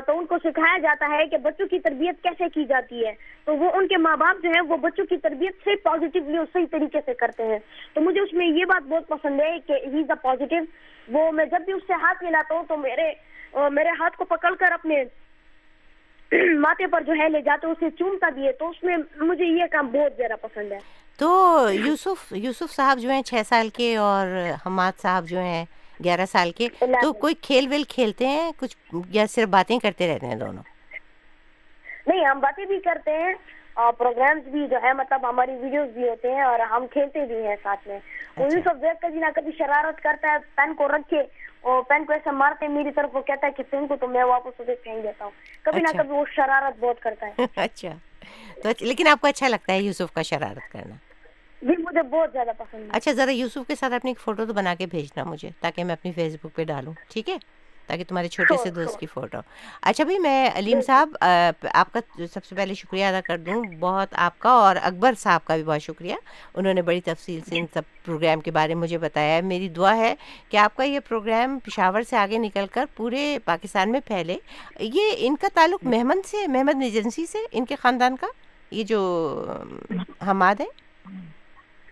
تو ان کو سکھایا جاتا ہے کہ بچوں کی تربیت کیسے کی جاتی ہے۔ تو وہ ان کے ماں باپ جو ہیں، وہ بچوں کی تربیت سے پازیٹیولی اور صحیح طریقے سے کرتے ہیں۔ تو مجھے اس میں یہ بات بہت پسند ہے کہ ہی از اے پازیٹیو وہ میں جب بھی اس سے ہاتھ ملاتا ہوں تو میرے میرے ہاتھ کو پکڑ کر اپنے ماتھے پر جو ہے لے جاتے اسے چومتا بھی ہے۔ تو اس میں مجھے یہ کام بہت زیادہ پسند ہے۔ تو یوسف یوسف صاحب جو ہیں چھ سال کے اور حماد صاحب جو ہیں گیارہ سال کے تو کوئی کھیل ویل کھیلتے ہیں کچھ یا صرف باتیں کرتے رہتے ہیں دونوں؟ نہیں ہم باتیں بھی کرتے ہیں اور پروگرامز بھی جو ہے مطلب ہماری ویڈیوز بھی ہوتے ہیں اور ہم کھیلتے بھی ہیں ساتھ میں۔ وہ یوسف دیکھ کر جی نہ کبھی شرارت کرتا ہے پین کو رکھ کے اور پین کو ایسا مارتے میری طرف وہ کہتا ہے کہ پین کو تو میں واپس اسے پھینک دیتا ہوں۔ کبھی نہ اچھا۔ کبھی وہ شرارت بہت کرتا ہے۔ اچھا۔ تو اچھا- لیکن آپ کو اچھا لگتا ہے یوسف کا شرارت کرنا۔ جی مجھے بہت زیادہ پسند ہے۔ اچھا ذرا یوسف کے ساتھ اپنی ایک فوٹو تو بنا کے بھیجنا مجھے تاکہ میں اپنی فیس بک پہ ڈالوں ٹھیک ہے؟ تاکہ تمہارے چھوٹے سے دوست کی فوٹو اچھا بھائی میں علیم صاحب آپ کا سب سے پہلے شکریہ ادا کر دوں بہت آپ کا اور اکبر صاحب کا بھی بہت شکریہ۔ انہوں نے بڑی تفصیل سے ان سب پروگرام کے بارے میں مجھے بتایا ہے۔ میری دعا ہے کہ آپ کا یہ پروگرام پشاور سے آگے نکل کر پورے پاکستان میں پھیلے۔ یہ ان کا تعلق محمد سے محمد ایجنسی سے ان کے خاندان کا؟ یہ جو حماد ہے؟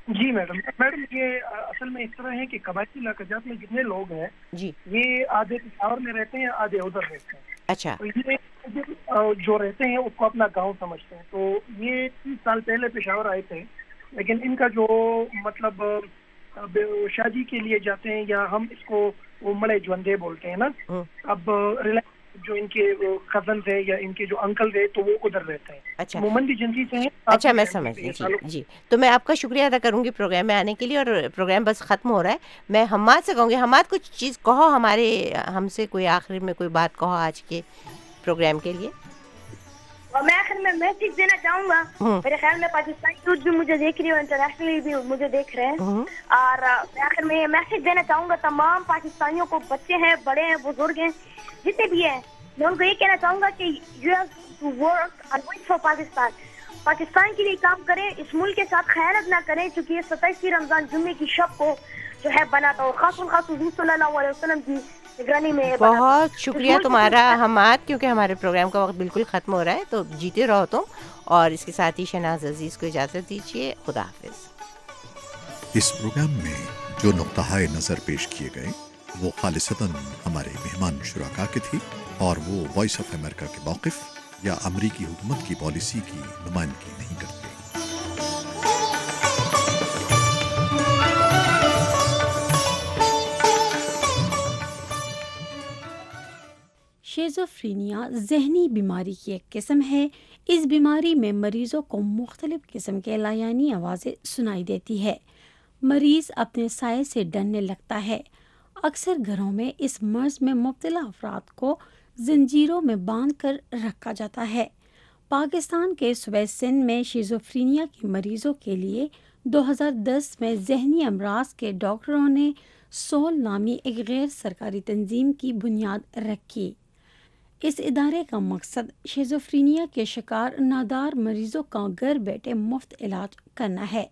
جی میڈم میڈم یہ اصل میں اس طرح ہے کہ قبائلی علاقات میں جتنے لوگ ہیں جی۔ یہ آدھے پشاور میں رہتے ہیں آدھے ادھر رہتے ہیں۔ اچھا۔ جو رہتے ہیں اس کو اپنا گاؤں سمجھتے ہیں۔ تو یہ تیس سال پہلے پشاور آئے تھے لیکن ان کا جو مطلب شادی کے لیے جاتے ہیں یا ہم اس کو مڑے جوندے بولتے ہیں نا اب ریلائنس جو ان کے کزن ہے یا ان کے جو انکل ہے تو وہ ادھر رہتے ہیں۔ اچھا۔ مومن جنسی سے ہیں اچھا میں سمجھ گئی۔ جی جی۔ تو میں آپ کا شکریہ ادا کروں گی پروگرام میں آنے کے لیے اور پروگرام بس ختم ہو رہا ہے۔ میں حماد سے کہوں گی حماد کچھ چیز کہو ہمارے ہم سے کوئی آخر میں کوئی بات کہو آج کے پروگرام کے لیے۔ اور میں آخر میں میسج دینا چاہوں گا۔ ہوں۔ میرے خیال میں پاکستانی یوتھ بھی مجھے دیکھ رہی ہے انٹرنیشنلی بھی مجھے دیکھ رہے ہیں۔ اور میں آخر میں یہ میسج دینا چاہوں گا تمام پاکستانیوں کو بچے ہیں بڑے ہیں بزرگ ہیں۔ جتنے بھی ہیں میں ان کو یہ کہنا چاہوں گا کہ you have to work for Pakistan Pakistan کے لیے کام کریں اس ملک کے ساتھ خیانت نہ کریں چونکہ یہ ستائیسویں رمضان جمعے کی شب کو جو ہے بنا تھا۔ اور خاص الخاص حضور صلی اللہ علیہ وسلم کی نگرانی میں۔ بہت شکریہ تمہارا حماد کیونکہ ہمارے پروگرام کا وقت بالکل ختم ہو رہا ہے تو جیتے رہو تم۔ اور اس کے ساتھ ہی شہناز عزیز کو اجازت دیجیے۔ خدا حافظ۔ اس پروگرام میں جو نقطہ نظر پیش کیے گئے وہ خالصتاً ہمارے مہمان شرکا کے تھی اور وہ وائس آف امریکہ کے موقف یا امریکی حکومت کی پالیسی کی نمائندگی نہیں کرتے۔ شیزوفرینیا ذہنی بیماری کی ایک قسم ہے۔ اس بیماری میں مریضوں کو مختلف قسم کے لایانی آوازیں سنائی دیتی ہے۔ مریض اپنے سائے سے ڈرنے لگتا ہے۔ اکثر گھروں میں اس مرض میں مبتلا افراد کو زنجیروں میں باندھ کر رکھا جاتا ہے۔ پاکستان کے صوبہ سندھ میں شیزوفرینیا کے مریضوں کے لیے دو ہزار دس میں ذہنی امراض کے ڈاکٹروں نے سول نامی ایک غیر سرکاری تنظیم کی بنیاد رکھی۔ اس ادارے کا مقصد شیزوفرینیا کے شکار نادار مریضوں کا گھر بیٹھے مفت علاج کرنا ہے۔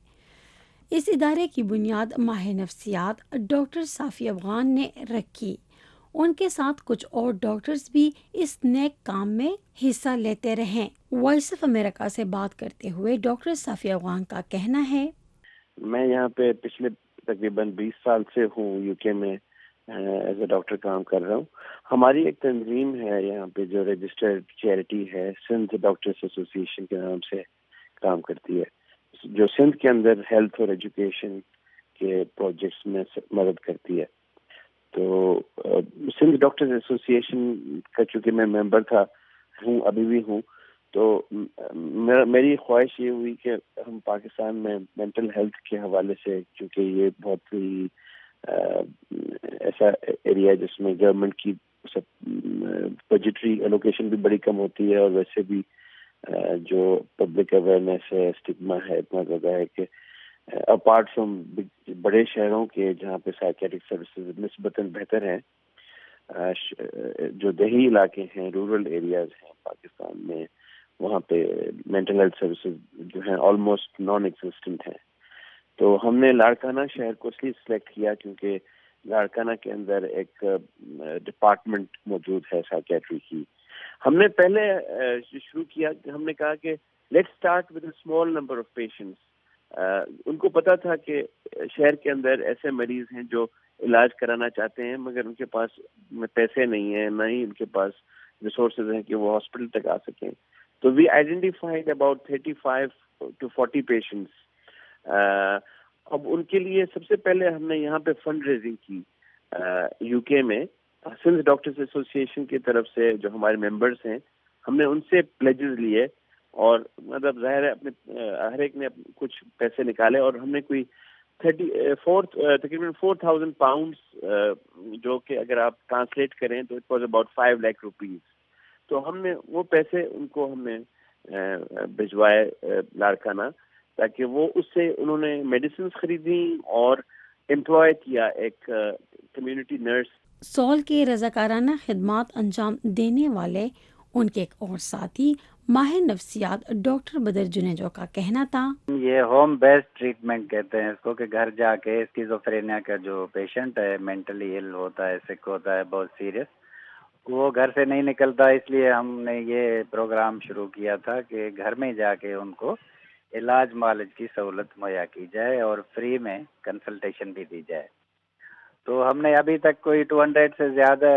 اس ادارے کی بنیاد ماہ نفسیات ڈاکٹر صافی افغان نے رکھی۔ ان کے ساتھ کچھ اور ڈاکٹرز بھی اس نیک کام میں حصہ لیتے رہیں۔ وائس آف امریکہ سے بات کرتے ہوئے ڈاکٹر صافی افغان کا کہنا ہے۔ میں یہاں پہ پچھلے تقریباً بیس سال سے ہوں، یو کے میں ایز اے ڈاکٹر کام کر رہا ہوں۔ ہماری ایک تنظیم ہے یہاں پہ جو رجسٹرڈ چیریٹی ہے سندھ ڈاکٹرس ایسوسیشن کے نام سے کام کرتی ہے۔ جو سندھ کے اندر ہیلتھ اور ایجوکیشن کے پروجیکٹس میں مدد کرتی ہے۔ تو سندھ ڈاکٹرز ایسوسیشن کا چونکہ میں ممبر تھا، ہوں، ابھی بھی ہوں، تو میری خواہش یہ ہوئی کہ ہم پاکستان میں مینٹل ہیلتھ کے حوالے سے، چونکہ یہ بہت ہی ایسا ایریا ہے جس میں گورنمنٹ کی بجٹری الوکیشن بھی بڑی کم ہوتی ہے اور ویسے بھی جو پبلک اویئرنیس ہے اسٹگما ہے، اتنا زیادہ ہے کہ اپارٹ فرام بڑے شہروں کے جہاں پہ سائکیٹرک سروسز نسبتاً بہتر ہیں جو دیہی علاقے ہیں رورل ایریاز ہیں، پاکستان میں، وہاں پہ مینٹل ہیلتھ سروسز جو ہیں آلموسٹ نان ایگزسٹنٹ ہیں۔ تو ہم نے لاڑکانہ شہر کو اس لیے سلیکٹ کیا کیونکہ لاڑکانہ کے اندر ایک ڈپارٹمنٹ موجود ہے سائکیٹری کی۔ ہم نے پہلے شروع کیا، ہم نے کہا کہ let start with a small number of patients ان کو پتا تھا کہ شہر کے اندر ایسے مریض ہیں جو علاج کرانا چاہتے ہیں، مگر ان کے پاس پیسے نہیں ہیں، نہ ہی ان کے پاس ریسورسز ہیں کہ وہ ہاسپٹل تک آ سکیں۔ تو we identified about thirty five to forty patients اب ان کے لیے سب سے پہلے ہم نے یہاں پہ فنڈ ریزنگ کی یو کے میں۔ سندھ ڈاکٹرز ایسوسیشن کی طرف سے جو ہمارے ممبرس ہیں، ہم نے ان سے پلیجز لیے اور مطلب ظاہر ہے اپنے، ہر ایک نے کچھ پیسے نکالے اور ہم نے کوئی تھرٹی، فور، تقریباً فور تھاؤزینڈ پاؤنڈس جو کہ اگر آپ ٹرانسلیٹ کریں تو it was about five lakh rupees تو ہم نے وہ پیسے ان کو ہم نے، بھجوائے لاڑکانہ تاکہ وہ اس سے انہوں نے میڈیسنس خریدی اور امپلوائے کیا ایک کمیونٹی نرس سول کے رضاکارانہ خدمات انجام دینے والے ان کے ایک اور ساتھی، ماہر نفسیات ڈاکٹر بدر جنیجو کا کہنا تھا۔ یہ ہوم بیسڈ ٹریٹمنٹ کہتے ہیں اس کو کہ گھر جا کے اسکیزوفرینیا کا جو پیشنٹ ہے مینٹلی ایل ہوتا ہے سک ہوتا ہے، بہت سیریس وہ گھر سے نہیں نکلتا۔ اس لیے ہم نے یہ پروگرام شروع کیا تھا کہ گھر میں جا کے ان کو علاج معالج کی سہولت مہیا کی جائے اور فری میں کنسلٹیشن بھی دی جائے۔ تو ہم نے ابھی تک کوئی ٹو ہنڈریڈ سے زیادہ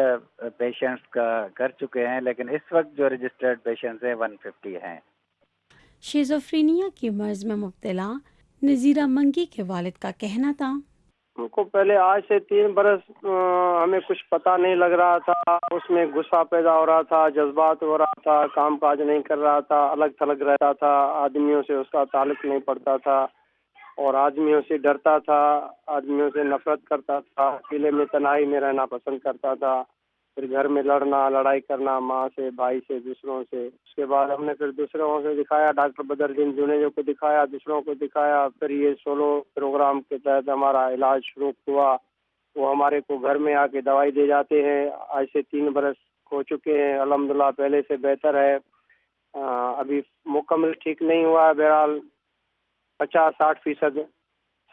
پیشنٹس کا کر چکے ہیں لیکن اس وقت جو رجسٹرڈ پیشنٹس ہیں ون ففٹی ہیں۔ شیزوفرینیا کی مرض میں مبتلا نذیرہ منگی کے والد کا کہنا تھا۔ ہم کو پہلے آج سے تین برس ہمیں کچھ پتہ نہیں لگ رہا تھا۔ اس میں غصہ پیدا ہو رہا تھا جذبات ہو رہا تھا کام کاج نہیں کر رہا تھا الگ تھلگ رہتا تھا آدمیوں سے اس کا تعلق نہیں پڑتا تھا۔ اور آدمیوں سے ڈرتا تھا آدمیوں سے نفرت کرتا تھا، اکیلے میں تنہائی میں رہنا پسند کرتا تھا، پھر گھر میں لڑنا، لڑائی کرنا، ماں سے، بھائی سے، دوسروں سے۔ اس کے بعد ہم نے پھر دوسروں سے دکھایا، ڈاکٹر بدر دین جنیجو کو دکھایا، دوسروں کو دکھایا۔ پھر یہ سولو پروگرام کے تحت ہمارا علاج شروع ہوا۔ وہ ہمارے کو گھر میں آ کے دوائی دے جاتے ہیں۔ آج سے تین برس ہو چکے ہیں۔ الحمدللہ پہلے سے بہتر ہے۔ ابھی مکمل ٹھیک نہیں ہوا ہے بہرحال۔ پچاس ساٹھ فیصد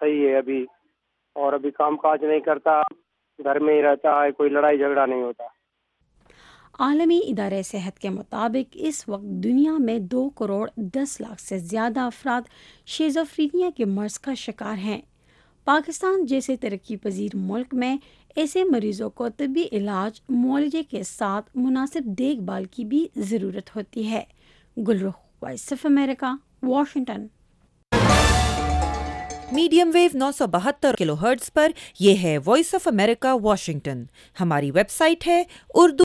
صحیح ہے ابھی۔ اور ابھی کام کاج نہیں کرتا، گھر میں ہی رہتا ہے، کوئی لڑائی جھگڑا نہیں ہوتا۔ عالمی ادارہ صحت کے مطابق اس وقت دنیا میں دو کروڑ دس لاکھ سے زیادہ افراد شیزوفرینیا کے مرض کا شکار ہیں۔ پاکستان جیسے ترقی پذیر ملک میں ایسے مریضوں کو طبی علاج معالجے کے ساتھ مناسب دیکھ بھال کی بھی ضرورت ہوتی ہے۔ Gulrukh voice of America, Washington. Medium wave نو سو بہتر کلو ہرٹز پر یہ ہے وائس آف امریکہ واشنگٹن ہماری ویب سائٹ ہے اردو۔